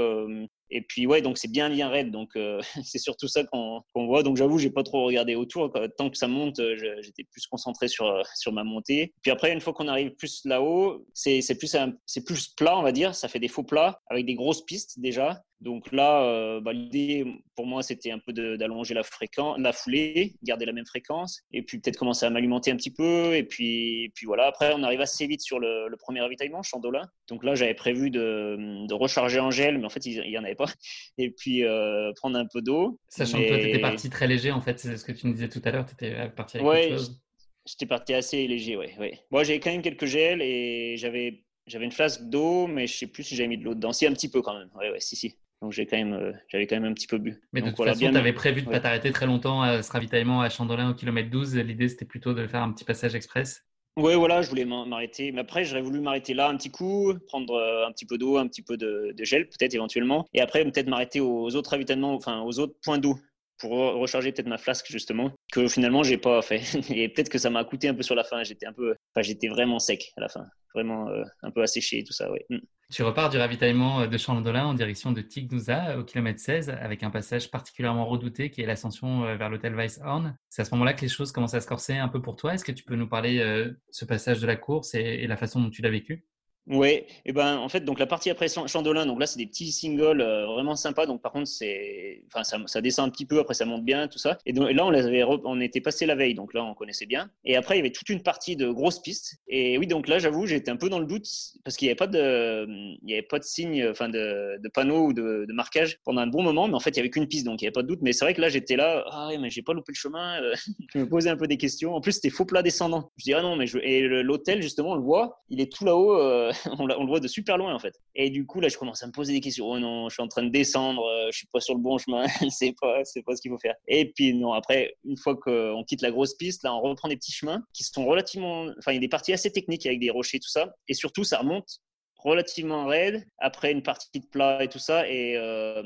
Et puis ouais, donc c'est bien bien raide, donc euh, c'est surtout ça qu'on voit. Donc j'avoue, j'ai pas trop regardé autour. Tant que ça monte, euh, j'étais plus concentré sur euh, sur ma montée. Puis après, une fois qu'on arrive plus là-haut, c'est plus c'est plus plat, on va dire. Ça fait des faux plats avec des grosses pistes déjà. Donc là, euh, bah, l'idée pour moi, c'était un peu d'allonger la fréquence, la foulée, garder la même fréquence, et puis peut-être commencer à m'alimenter un petit peu. Et puis, puis voilà. Après, on arrive assez vite sur le, premier ravitaillement, Chandolin. Donc là, j'avais prévu de, de, recharger en gel, mais en fait, il n'y en avait pas. Et puis euh, prendre un peu d'eau. Sachant que toi, tu étais parti très léger, en fait, c'est ce que tu nous disais tout à l'heure. Tu étais parti avec quelque chose. J'étais parti assez léger, oui. Ouais. Moi, j'avais quand même quelques gels et j'avais j'avais une flasque d'eau, mais je sais plus si j'avais mis de l'eau dedans. Si, un petit peu quand même. Ouais, ouais, si, si. Donc j'ai quand même, euh, j'avais quand même un petit peu bu. Mais de toute façon, tu avais prévu de ne pas t'arrêter très longtemps à ce ravitaillement à Chandolin au kilomètre 12. L'idée, c'était plutôt de faire un petit passage express. Oui, voilà, je voulais m'arrêter. Mais après, j'aurais voulu m'arrêter là un petit coup, prendre euh, un petit peu d'eau, un petit peu de, de gel, peut-être éventuellement. Et après, peut-être m'arrêter aux autres ravitaillements, enfin aux autres points d'eau pour recharger peut-être ma flasque justement que finalement j'ai pas fait et peut-être que ça m'a coûté un peu sur la fin j'étais un peu enfin j'étais vraiment sec à la fin vraiment euh, un peu asséché et tout ça mm. Tu repars du ravitaillement euh, de Chandolin en direction de Tignusa au kilomètre 16 avec un passage particulièrement redouté qui est l'ascension euh, vers l'hôtel Weisshorn. C'est à ce moment-là que les choses commencent à se corser un peu pour toi. Est-ce que tu peux nous parler de ce passage de la course et, la façon dont tu l'as vécu? Ouais, et ben en fait donc la partie après Chandolin, donc là c'est des petits singles euh, vraiment sympas. Donc par contre c'est, enfin ça, ça, descend un petit peu, après ça monte bien tout ça. Et donc là on les avait, on était passé la veille, donc là on connaissait bien. Et après il y avait toute une partie de grosses pistes. Et oui donc là j'avoue j'étais un peu dans le doute parce qu'il n'y avait pas de, il y avait pas de signe, enfin de, panneau ou de, de, marquage pendant un bon moment. Mais en fait il y avait qu'une piste donc il n'y avait pas de doute. Mais c'est vrai que là j'étais là, ah mais j'ai pas loupé le chemin. Euh, je me posais un peu des questions. En plus c'était faux plat descendant. Je dis ah non mais je... et l'hôtel justement on le voit, il est tout là-haut. Euh, on, le voit de super loin en fait. Et du coup, là, je commence à me poser des questions. Oh non, je suis en train de descendre, euh, je suis pas sur le bon chemin, c'est pas, c'est pas ce qu'il faut faire. Et puis non, après, une fois qu'on quitte la grosse piste, là, on reprend des petits chemins qui sont relativement, enfin, il y a des parties assez techniques avec des rochers, tout ça. Et surtout, ça remonte relativement raide après une partie de plat et tout ça. Et, euh,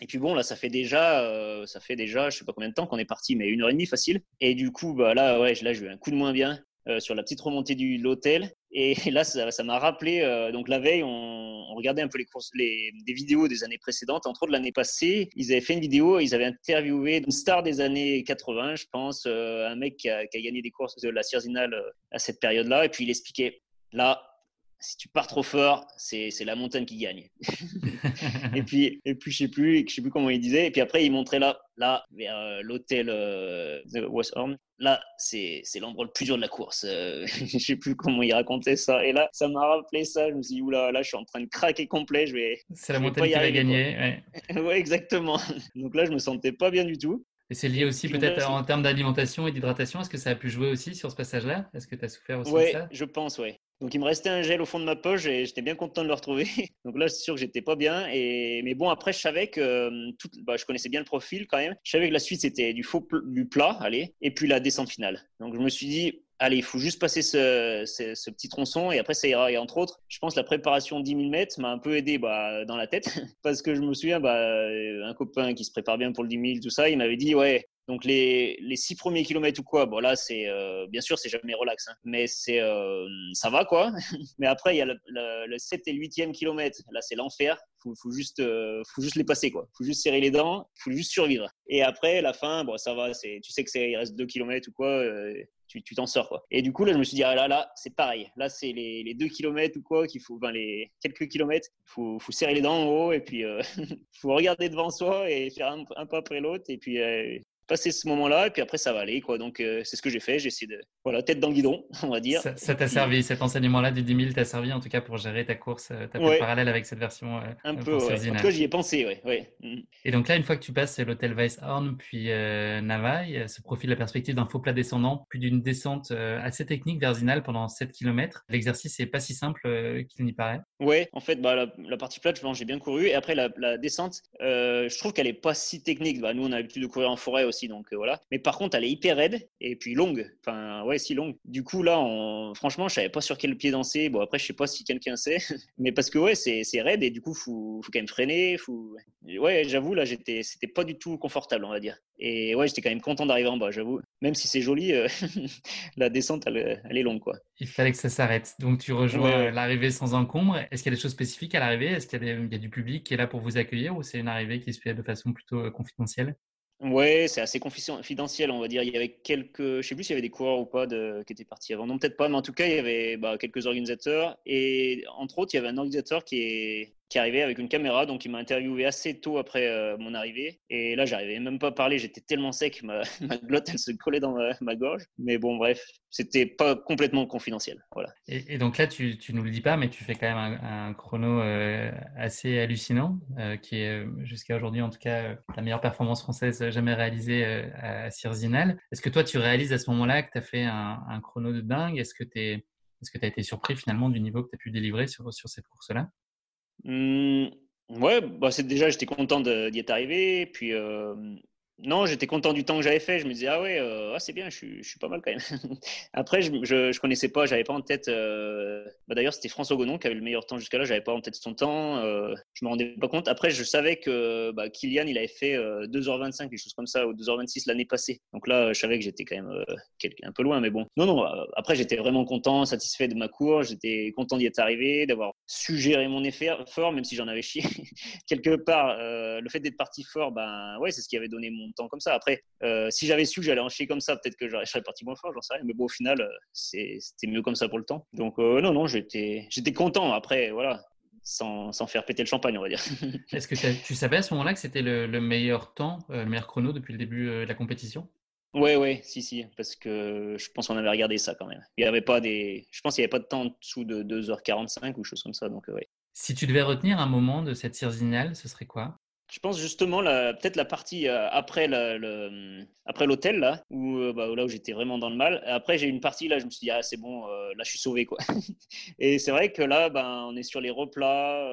et puis bon, là, ça fait déjà, euh, ça fait déjà, je sais pas combien de temps qu'on est parti, mais une heure et demie facile. Et du coup, bah là, ouais, là, j'ai eu un coup de moins bien. Sur la petite remontée de l'hôtel. Et là, ça m'a rappelé, euh, donc la veille, on, regardait un peu les courses, les, des vidéos des années précédentes. Entre autres, l'année passée, ils avaient fait une vidéo, ils avaient interviewé une star des années 80, je pense, euh, un mec qui a, qui a, gagné des courses de la Cierzinal à cette période-là. Et puis il expliquait, là, si tu pars trop fort, c'est la montagne qui gagne. et puis, et puis je sais plus, je sais plus comment il disait. Et puis après, il montrait là, là, vers euh, l'hôtel euh, Horn. Là, c'est l'endroit le plus dur de la course. Euh, je sais plus comment il racontait ça. Et là, ça m'a rappelé ça. Je me suis dit, oula, là, je suis en train de craquer complet. Je vais. C'est la montagne qui va gagner. Ouais. ouais, exactement. Donc là, je me sentais pas bien du tout. Et c'est lié aussi peut-être en termes d'alimentation et d'hydratation. Est-ce que ça a pu jouer aussi sur ce passage-là? Est-ce que tu as souffert aussi de ça? je pense, oui. Donc il me restait un gel au fond de ma poche et j'étais bien content de le retrouver. Donc là, c'est sûr que j'étais pas bien. Et mais bon, après, je savais que euh, tout... bah, je connaissais bien le profil quand même. Je savais que la suite c'était du faux du plat, allez, et puis la descente finale. Donc je me suis dit, allez, il faut juste passer ce, ce, petit tronçon et après ça ira. Et entre autres, je pense la préparation 10 000 mètres m'a un peu aidé bah, dans la tête parce que je me souviens, bah, un copain qui se prépare bien pour le 10 000, tout ça, il m'avait dit, ouais, donc les, les six premiers kilomètres ou quoi, bon là c'est euh, bien sûr c'est jamais relax, hein, mais c'est euh, ça va quoi. mais après il y a le, le, 7 et 8e kilomètre, là c'est l'enfer. Faut, faut juste euh, faut juste les passer quoi. Faut juste serrer les dents, faut juste survivre. Et après la fin, bon ça va, c'est tu sais que c'est il reste 2 kilomètres ou quoi, tu t'en sors quoi. Et du coup là je me suis dit ah là là c'est pareil. Là c'est les, les 2 kilomètres ou quoi qu'il faut, enfin les quelques kilomètres, faut faut serrer les dents en haut et puis faut regarder devant soi et faire un, un pas après l'autre et puis passer ce moment-là, et puis après, ça va aller. Quoi. Donc, euh, c'est ce que j'ai fait. J'ai essayé de, voilà, tête dans le guidon, on va dire. Ça t'a servi, cet enseignement-là du 10 000 t'a servi en tout cas pour gérer ta course, euh, ta ouais. parallèle avec cette version. Euh, un peu, ouais. En tout cas, j'y ai pensé, ouais. ouais. Mm. Et donc là, une fois que tu passes l'hôtel Weisshorn, puis euh, Navaille, se profile la perspective d'un faux plat descendant, puis d'une descente assez technique vers Zinal pendant 7 km. L'exercice n'est pas si simple qu'il n'y paraît. Ouais, en fait, bah, la, partie plate, j'ai bien couru. Et après, la, la descente, je trouve qu'elle n'est pas si technique. Bah, nous, on a l'habitude de courir en forêt aussi donc euh, voilà. Mais par contre, elle est hyper raide et puis longue. Enfin, ouais, si longue. Du coup, là, on... franchement, je savais pas sur quel pied danser. Bon, après, je sais pas si quelqu'un sait, mais parce que ouais, c'est raide et du coup, faut, faut quand même freiner. Faut... Ouais, j'avoue, là, j'étais, c'était pas du tout confortable, on va dire. Et ouais, j'étais quand même content d'arriver en bas, j'avoue. Même si c'est joli, euh, la descente, elle, elle, est longue, quoi. Il fallait que ça s'arrête. Donc, tu rejoins l'arrivée sans encombre. Est-ce qu'il y a des choses spécifiques à l'arrivée? Est-ce qu'il y, y, a du public qui est là pour vous accueillir ou c'est une arrivée qui se fait de façon plutôt euh, confidentielle? Ouais, c'est assez confidentiel, on va dire. Il y avait quelques, je sais plus s'il y avait des coureurs ou pas de, qui étaient partis avant. Non, peut-être pas, mais en tout cas, il y avait bah, quelques organisateurs. Et entre autres, il y avait un organisateur qui est, qui arrivait avec une caméra, donc il m'a interviewé assez tôt après euh, mon arrivée. Et là, j'arrivais même pas à parler, j'étais tellement sec, ma, ma, glotte, elle se collait dans ma, gorge. Mais bon, bref, c'était pas complètement confidentiel. Voilà. Et, donc là, tu, tu nous le dis pas, mais tu fais quand même un, chrono euh, assez hallucinant, euh, qui est jusqu'à aujourd'hui, en tout cas, la meilleure performance française jamais réalisée à Cirzinal. Est-ce que toi, tu réalises à ce moment-là que tu as fait un, chrono de dingue? Est-ce que tu que tu as été surpris finalement du niveau que tu as pu délivrer sur, sur cette course-là? Mmh, ouais, bah c'est déjà, j'étais content d'y être arrivé. Puis, euh, non, j'étais content du temps que j'avais fait. Je me disais, ah ouais, euh, ah, c'est bien, je suis, je suis, pas mal quand même. Après, je, je, connaissais pas, j'avais pas en tête. Euh... Bah, D'ailleurs, c'était François Gonon qui avait le meilleur temps jusqu'à là. J'avais pas en tête son temps. Euh, je me rendais pas compte. Après, je savais que bah, Kylian, il avait fait 2h25, euh, quelque chose comme ça, ou 2h26 l'année passée. Donc là, je savais que j'étais quand même un peu loin, mais bon. Non, non. Après, j'étais vraiment content, satisfait de ma course. J'étais content d'y être arrivé, d'avoir su gérer mon effort, même si j'en avais chié. Quelque part, le fait d'être parti fort, ben ouais, c'est ce qui avait donné mon temps comme ça. Après, euh, si j'avais su que j'allais en chier comme ça, peut-être que je serais parti moins fort, j'en sais rien. Mais bon, au final, euh, c'était mieux comme ça pour le temps. Donc non, non, j'étais content. Après, voilà, sans, sans, faire péter le champagne, on va dire. Est-ce que tu savais à ce moment-là que c'était le, le, meilleur temps, le meilleur chrono depuis le début de la compétition? Ouais, ouais, si, si, parce que je pense qu'on avait regardé ça quand même. Il y avait pas des, je pense qu'il n'y avait pas de temps en dessous de 2h45 ou chose comme ça, donc ouais. Si tu devais retenir un moment de cette Cirzinale, ce serait quoi? Je pense justement peut-être la partie euh, après l'hôtel là où euh, bah, là où j'étais vraiment dans le mal. Après j'ai une partie là je me suis dit ah c'est bon euh, là je suis sauvé quoi. et c'est vrai que là ben on est sur les replats.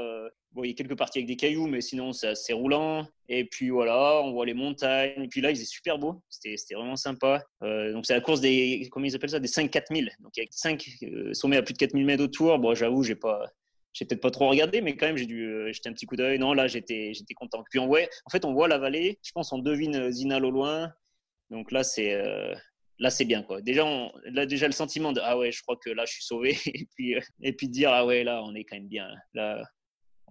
bon il y a quelques parties avec des cailloux mais sinon c'est assez roulant. Et puis voilà on voit les montagnes. Et puis là il faisait super beau. C'était vraiment sympa. donc c'est la course des comment ils appellent ça? Des 5 4000. Donc il y a 5 sommets à plus de 4000 mètres autour. Bon j'avoue j'ai pas j'ai peut-être pas trop regardé, mais quand même, j'ai dû euh, jeter un petit coup d'œil. Non, là, j'étais, j'étais content. Puis on voit, en fait, on voit la vallée. Je pense on devine euh, Zinal au loin. Donc là, c'est, euh, là, c'est bien, quoi. Déjà, on, là, déjà le sentiment de ah ouais, je crois que là, je suis sauvé. et puis, et puis dire ah ouais, là, on est quand même bien. Là,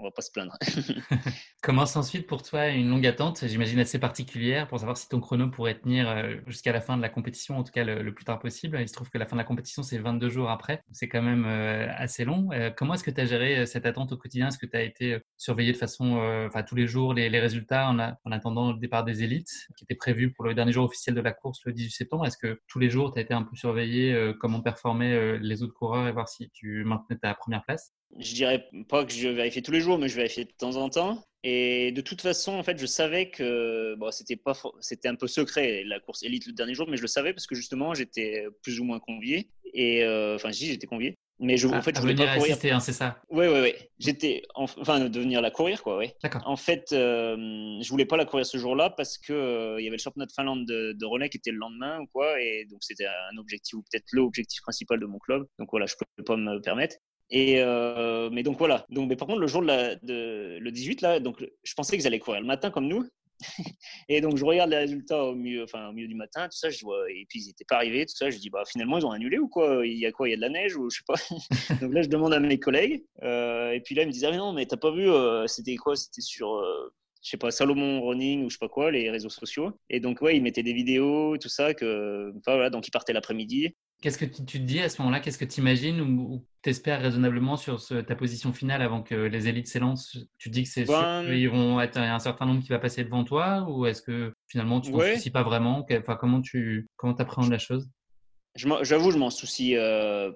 on va pas se plaindre. Commence ensuite pour toi une longue attente, j'imagine assez particulière, pour savoir si ton chrono pourrait tenir euh, jusqu'à la fin de la compétition, en tout cas le, plus tard possible. Il se trouve que la fin de la compétition, c'est 22 jours après, c'est quand même euh, assez long. Euh, comment est-ce que tu as géré cette attente au quotidien? Est-ce que tu as été surveillé de façon, enfin tous les jours, les, résultats en, en, attendant le départ des élites, qui était prévu pour le dernier jour officiel de la course le 18 septembre Est-ce que tous les jours, tu as été un peu surveillé comment performaient les autres coureurs et voir si tu maintenais ta première place? Je dirais pas que je vérifiais tous les jours, mais je vérifiais de temps en temps. Et de toute façon, en fait, je savais que c'était pas, c'était un peu secret la course élite le dernier jour, mais je le savais parce que justement, j'étais plus ou moins convié. Et euh, enfin, je dis j'étais convié. Mais je, en ah, fait, je voulais pas courir. Hein, c'est ça? Oui, oui, oui. J'étais, enfin, de venir la courir, quoi, oui. D'accord. En fait, euh, je voulais pas la courir ce jour-là parce que euh, il y avait le championnat de Finlande de, de, relais qui était le lendemain ou quoi, et donc c'était un objectif ou peut-être l'objectif principal de mon club. Donc voilà, je pouvais pas me permettre. Et euh, mais donc voilà. Donc, mais par contre, le jour de, la, de le 18 là, donc je pensais qu'ils allaient courir le matin comme nous. et donc je regarde les résultats au milieu, enfin au milieu du matin, tout ça, je vois, et puis ils n'étaient pas arrivés, tout ça, je dis bah finalement ils ont annulé ou quoi? Il y a quoi? Il y a de la neige ou je sais pas? donc là je demande à mes collègues, euh, et puis là ils me disent ah mais non mais t'as pas vu, euh, c'était quoi? C'était sur euh, je sais pas, Salomon Running ou je sais pas quoi, les réseaux sociaux. Et donc, ouais, ils mettaient des vidéos, tout ça, que, enfin, voilà, donc ils partaient l'après-midi. Qu'est-ce que tu, te dis à ce moment-là? Qu'est-ce que tu imagines ou, tu espères raisonnablement sur ta position finale avant que les élites s'élancent? Tu dis que c'est ben, sûr qu'ils vont être un certain nombre qui va passer devant toi ou est-ce que finalement tu ne t'en soucies pas vraiment? Enfin, Comment tu comment appréhendes la chose? J'avoue, je m'en soucie euh,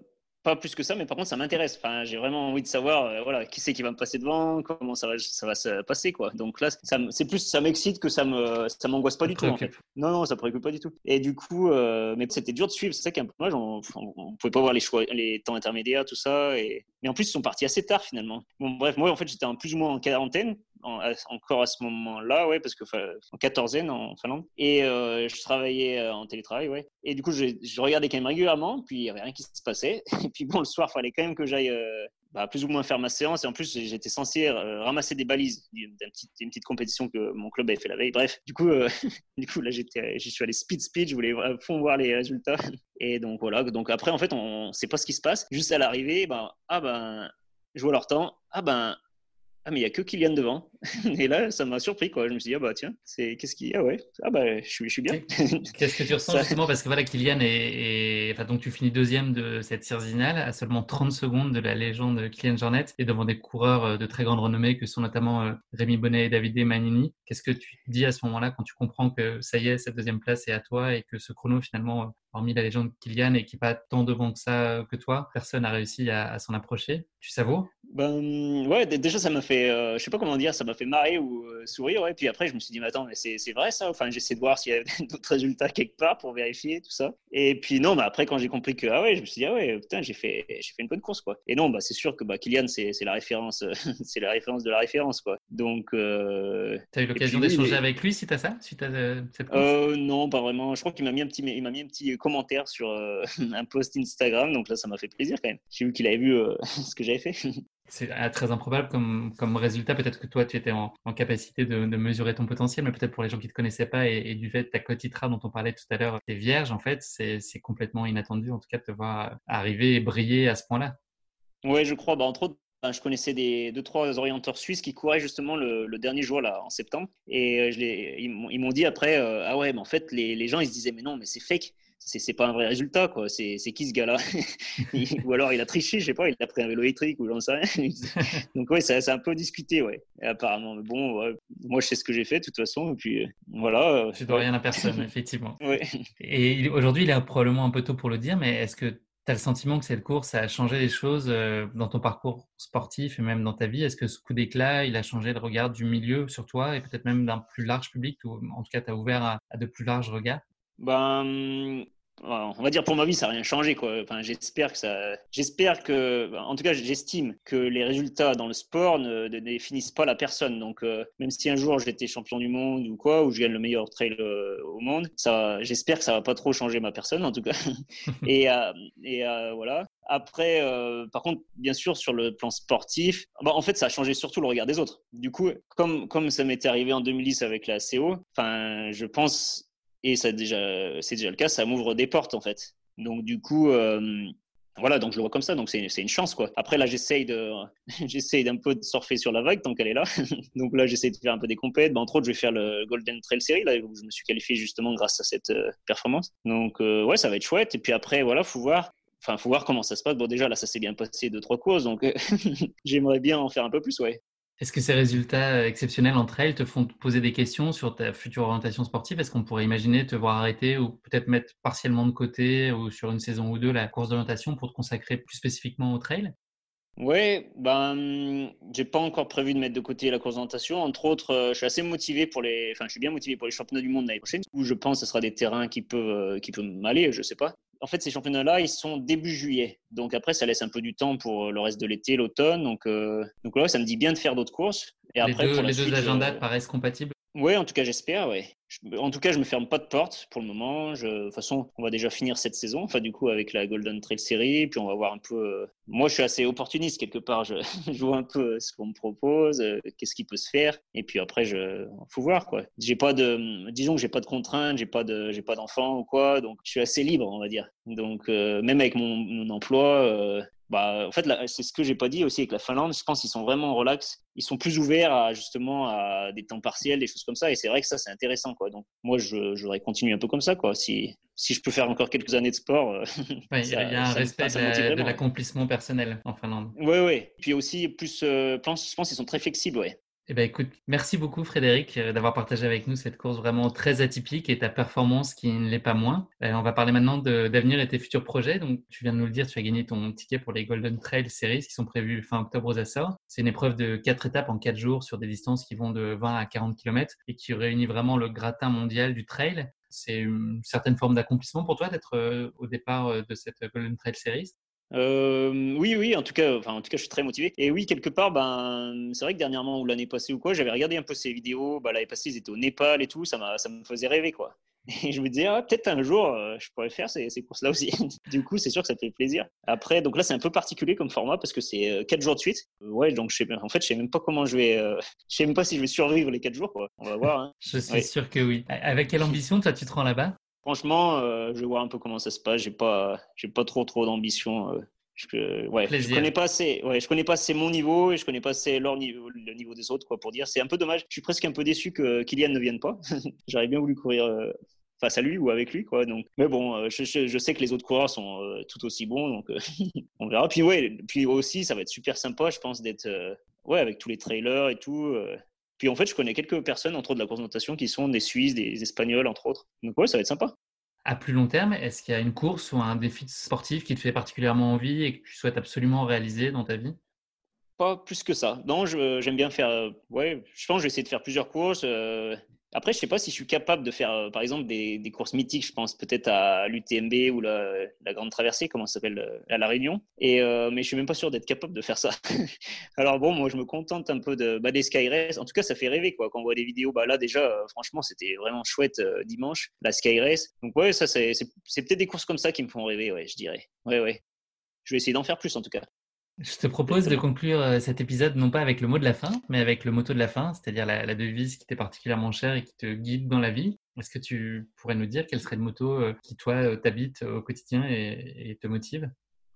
pas plus que ça, mais par contre, ça m'intéresse. Enfin, j'ai vraiment envie de savoir, euh, voilà, qui c'est qui va me passer devant, comment ça va, ça va se passer, quoi. Donc là, c'est plus, ça m'excite que ça me, ça m'angoisse pas du tout, en fait. Non, non, ça préoccupe pas du tout. Et du coup, euh, mais c'était dur de suivre. C'est ça qui est un peu dommage. On, on, pouvait pas voir les choix, les temps intermédiaires, tout ça. Et, mais en plus, ils sont partis assez tard finalement. Bon, bref, moi, en fait, j'étais plus ou moins en quarantaine encore à ce moment-là, ouais, parce que en quatorzaine en Finlande. Et euh, je travaillais euh, en télétravail, ouais. Et du coup, je, regardais quand même régulièrement, puis il n'y avait rien qui se passait. Et puis bon, le soir, il fallait quand même que j'aille euh, bah, plus ou moins faire ma séance. Et en plus, j'étais censé ramasser des balises d'une petite, compétition que mon club avait fait la veille. Bref, du coup, du coup là, j'étais, je suis allé speed speed. Je voulais fond voir les résultats. Et donc voilà. Donc après, en fait, on ne sait pas ce qui se passe. Juste à l'arrivée, ben, ah ben, je vois leur temps. Ah ben, ah mais il y a que Kylian devant. Et là, ça m'a surpris quoi. Je me suis dit ah bah tiens, c'est qu'est-ce qui ah ouais ah bah je suis je suis bien. Qu'est-ce que tu ressens justement? Parce que voilà Kylian est, enfin donc tu finis deuxième de cette Cirzinale à seulement 30 secondes de la légende Kylian Jornet et devant des coureurs euh, de très grande renommée que sont notamment euh, Rémi Bonnet et David Manini. Qu'est-ce que tu dis à ce moment-là quand tu comprends que ça y est cette deuxième place est à toi et que ce chrono finalement hormis la légende Kylian et qui n'est pas tant devant que ça que toi, personne n'a réussi à, s'en approcher? Tu savoures? Ben ouais, déjà ça m'a fait, euh, je sais pas comment dire, ça m'a fait marrer ou euh, sourire. Ouais. Puis après je me suis dit, mais attends, mais c'est vrai ça Enfin, j'essaie de voir s'il y a d'autres résultats quelque part pour vérifier tout ça. Et puis non, mais après quand j'ai compris que ah ouais, je me suis dit ah ouais, putain, j'ai fait, j'ai fait une bonne course quoi. Et non, bah c'est sûr que bah, Kylian c'est la référence, c'est la référence de la référence quoi. Donc. Euh... as eu l'occasion d'échanger avec lui suite à ça, suite à euh, cette course? Euh, Non, pas vraiment. Je crois qu'il m'a mis un petit, il m'a mis un petit commentaire sur euh, un post Instagram. Donc là, ça m'a fait plaisir quand même. J'ai vu qu'il avait vu euh, ce que j'avais fait. C'est euh, très improbable comme, résultat. Peut-être que toi, tu étais en, capacité de, mesurer ton potentiel, mais peut-être pour les gens qui ne te connaissaient pas et, du fait ta quotitra dont on parlait tout à l'heure, t'es vierge, en fait, c'est complètement inattendu, en tout cas, de te voir arriver et briller à ce point-là. Oui, je crois. Bah, entre autres, je connaissais deux trois orienteurs suisses qui couraient justement le, dernier jour là en septembre et je les, ils m'ont dit après ah ouais mais en fait les, les, gens ils se disaient mais non mais c'est fake c'est pas un vrai résultat quoi. C'est qui ce gars-là? Ou alors il a triché je sais pas il a pris un vélo électrique ou j'en sais rien. Donc ouais c'est un peu discuté ouais apparemment. Mais bon moi je sais ce que j'ai fait de toute façon. Et puis voilà. Tu dois rien à personne effectivement. Ouais. et aujourd'hui il est probablement un peu tôt pour le dire mais est-ce que tu as le sentiment que cette course a changé les choses euh, dans ton parcours sportif et même dans ta vie? Est-ce que ce coup d'éclat, il a changé le regard du milieu sur toi et peut-être même d'un plus large public ou en tout cas, tu as ouvert à, à, de plus larges regards? Ben, on va dire pour ma vie, ça n'a rien changé. Quoi. Enfin, j'espère que ça. J'espère que. En tout cas, j'estime que les résultats dans le sport ne, définissent pas la personne. Donc, euh, même si un jour j'étais champion du monde ou quoi, ou je gagne le meilleur trail euh, au monde, ça, j'espère que ça va pas trop changer ma personne, en tout cas. et euh, et voilà. Après, par contre, bien sûr, sur le plan sportif, bah, en fait, ça a changé surtout le regard des autres. Du coup, comme, comme ça m'était arrivé en 2010 avec la CO, enfin, je pense et ça déjà, c'est déjà le cas, ça m'ouvre des portes en fait. Donc du coup, euh, voilà, donc je le vois comme ça, donc c'est une chance quoi. Après là, j'essaye de, j'essaye d'un peu de surfer sur la vague tant qu'elle est là. donc là, j'essaye de faire un peu des compètes. Bah, entre autres, je vais faire le Golden Trail Series là où je me suis qualifié justement grâce à cette euh, performance. Donc euh, ouais, ça va être chouette. Et puis après, voilà, faut voir. Enfin, faut voir comment ça se passe. Bon, déjà là, ça s'est bien passé deux trois courses, donc j'aimerais bien en faire un peu plus, ouais. Est-ce que ces résultats euh, exceptionnels entre elles te font poser des questions sur ta future orientation sportive? Est-ce qu'on pourrait imaginer te voir arrêter ou peut-être mettre partiellement de côté ou sur une saison ou deux la course d'orientation pour te consacrer plus spécifiquement au trail oui, ben, j'ai pas encore prévu de mettre de côté la course d'orientation. Entre autres, euh, je suis assez motivé pour les, enfin, je suis bien motivé pour les championnats du monde l'année prochaine, où je pense que ce sera des terrains qui peuvent, euh, qui peuvent m'aller, je sais pas en fait, ces championnats-là, ils sont début juillet. Donc après, ça laisse un peu du temps pour le reste de l'été, l'automne. Donc, euh, donc là, ça me dit bien de faire d'autres courses. Et les après, deux, les deux agendas paraissent compatibles? Oui, en tout cas, j'espère, En tout cas, je me ferme pas de porte pour le moment. De toute façon, on va déjà finir cette saison, enfin, du coup, avec la Golden Trail Series, puis on va voir un peu. Euh, moi, je suis assez opportuniste quelque part. Je, vois un peu ce qu'on me propose, euh, qu'est-ce qui peut se faire, et puis après, je, faut voir quoi. J'ai pas de, disons que j'ai pas de contraintes, j'ai pas de, j'ai pas d'enfants ou quoi, donc je suis assez libre, on va dire. Donc, euh, même avec mon emploi, bah, en fait, c'est ce que j'ai pas dit aussi avec la Finlande. Je pense qu'ils sont vraiment relax. Ils sont plus ouverts à justement à des temps partiels, des choses comme ça. Et c'est vrai que ça, c'est intéressant, quoi. Donc, moi, j'aurais continué un peu comme ça, quoi. Si, si je peux faire encore quelques années de sport. Euh, il y a un respect de, l'accomplissement personnel en Finlande. Oui, oui. Puis aussi, plus, euh, je pense qu'ils sont très flexibles, ouais. Eh ben, écoute, merci beaucoup Frédéric euh, d'avoir partagé avec nous cette course vraiment très atypique et ta performance qui ne l'est pas moins. Euh, on va parler maintenant d'avenir et tes futurs projets. Donc, tu viens de nous le dire, tu as gagné ton ticket pour les Golden Trail Series qui sont prévus fin octobre aux Açores. C'est une épreuve de quatre étapes en quatre jours sur des distances qui vont de 20 à 40 km et qui réunit vraiment le gratin mondial du trail. C'est une certaine forme d'accomplissement pour toi d'être euh, au départ de cette Golden Trail Series? Euh, oui, oui, en tout cas, enfin, en tout cas, je suis très motivé. Et oui, quelque part, ben, c'est vrai que dernièrement ou l'année passée ou quoi, j'avais regardé un peu ces vidéos. Ben, l'année passée, ils étaient au Népal et tout, ça, ça me faisait rêver, quoi. Et je me disais, ah, peut-être un jour, euh, je pourrais faire ces, ces courses-là aussi. du coup, c'est sûr que ça fait plaisir. Après, donc là, c'est un peu particulier comme format parce que c'est 4 euh, jours de suite. ouais, donc je sais, en fait, je sais même pas comment je vais, je sais même pas si je vais survivre les 4 jours, quoi. On va voir. Hein. je suis sûr que oui. Avec quelle ambition, toi, tu te rends là-bas? Franchement, je vais voir un peu comment ça se passe. J'ai pas, j'ai pas trop, trop d'ambition. Je, ouais, je connais pas assez. Ouais, je connais pas assez mon niveau et je connais pas assez leur niveau, le niveau des autres, quoi, pour dire. C'est un peu dommage. Je suis presque un peu déçu que Kylian ne vienne pas. J'aurais bien voulu courir euh, face à lui ou avec lui, quoi. Donc, mais bon, euh, je, je, sais que les autres coureurs sont euh, tout aussi bons, donc on verra. Puis ouais, puis aussi, ça va être super sympa, je pense, d'être ouais avec tous les trailers et tout. Puis en fait, je connais quelques personnes, entre autres de la course qui sont des Suisses, des Espagnols, entre autres. Donc ouais, ça va être sympa à plus long terme, est-ce qu'il y a une course ou un défi sportif qui te fait particulièrement envie et que tu souhaites absolument réaliser dans ta vie? Pas plus que ça. Non, j'aime bien faire. Euh, ouais, je pense que je vais essayer de faire plusieurs courses. Euh, après, je sais pas si je suis capable de faire, euh, par exemple, des, courses mythiques. Je pense peut-être à l'UTMB ou la, Grande Traversée, comment ça s'appelle, euh, à La Réunion. Et, euh, mais je suis même pas sûr d'être capable de faire ça. Alors bon, moi, je me contente un peu de, bah, des Sky Race. En tout cas, ça fait rêver, quoi. Quand on voit des vidéos, bah là, déjà, franchement, c'était vraiment chouette dimanche, la Sky Race. Donc ouais, ça, c'est peut-être des courses comme ça qui me font rêver, ouais, je dirais. Ouais, ouais. Je vais essayer d'en faire plus, en tout cas. Je te propose de conclure euh, cet épisode non pas avec le mot de la fin, mais avec le motto de la fin, c'est-à-dire la, devise qui t'est particulièrement chère et qui te guide dans la vie. Est-ce que tu pourrais nous dire quel serait le motto euh, qui, toi, euh, t'habite au quotidien et, te motive?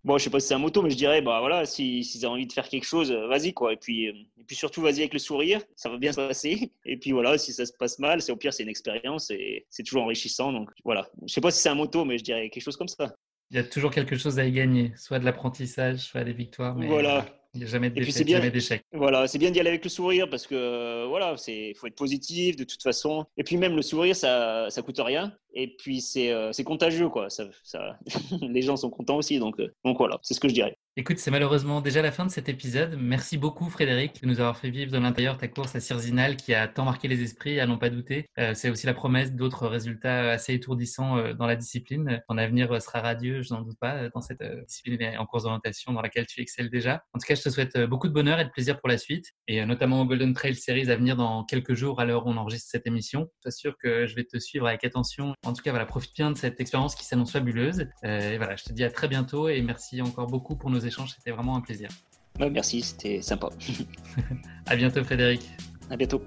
Bon, je sais pas si c'est un moto, mais je dirais, bah voilà, s'ils si, ont envie de faire quelque chose, vas-y quoi. Et puis, et puis surtout, vas-y avec le sourire, ça va bien se passer. Et puis voilà, si ça se passe mal, c'est au pire, c'est une expérience et c'est toujours enrichissant. Donc voilà, je sais pas si c'est un moto, mais je dirais quelque chose comme ça. Il y a toujours quelque chose à y gagner, soit de l'apprentissage, soit des victoires. Mais voilà. Il n'y a jamais d'échec. Voilà, c'est bien d'y aller avec le sourire parce que voilà, c'est faut être positif de toute façon. Et puis même le sourire, ça ça coûte rien. Et puis c'est euh, contagieux quoi. Ça, ça... les gens sont contents aussi. Donc euh, donc voilà, c'est ce que je dirais. Écoute, c'est malheureusement déjà la fin de cet épisode. Merci beaucoup Frédéric de nous avoir fait vivre de l'intérieur ta course à Cirzinal qui a tant marqué les esprits, à n'en pas douter. Euh, c'est aussi la promesse d'autres résultats assez étourdissants euh, dans la discipline. Ton avenir sera radieux, je n'en doute pas, dans cette euh, discipline en course d'orientation dans laquelle tu excelles déjà. En tout cas, je te souhaite beaucoup de bonheur et de plaisir pour la suite, et notamment au Golden Trail Series à venir dans quelques jours à l'heure où on enregistre cette émission. Je sûr que je vais te suivre avec attention. En tout cas, voilà, profite bien de cette expérience qui s'annonce fabuleuse. et voilà, je te dis à très bientôt et merci encore beaucoup pour nos échanges. C'était vraiment un plaisir. merci, c'était sympa. à bientôt, Frédéric. À bientôt.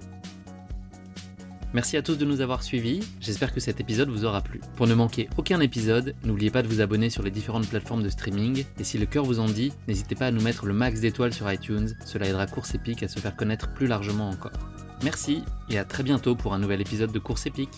Merci à tous de nous avoir suivis, j'espère que cet épisode vous aura plu. Pour ne manquer aucun épisode, n'oubliez pas de vous abonner sur les différentes plateformes de streaming, et si le cœur vous en dit, n'hésitez pas à nous mettre le max d'étoiles sur iTunes, cela aidera Course Épique à se faire connaître plus largement encore. Merci, et à très bientôt pour un nouvel épisode de Course Épique.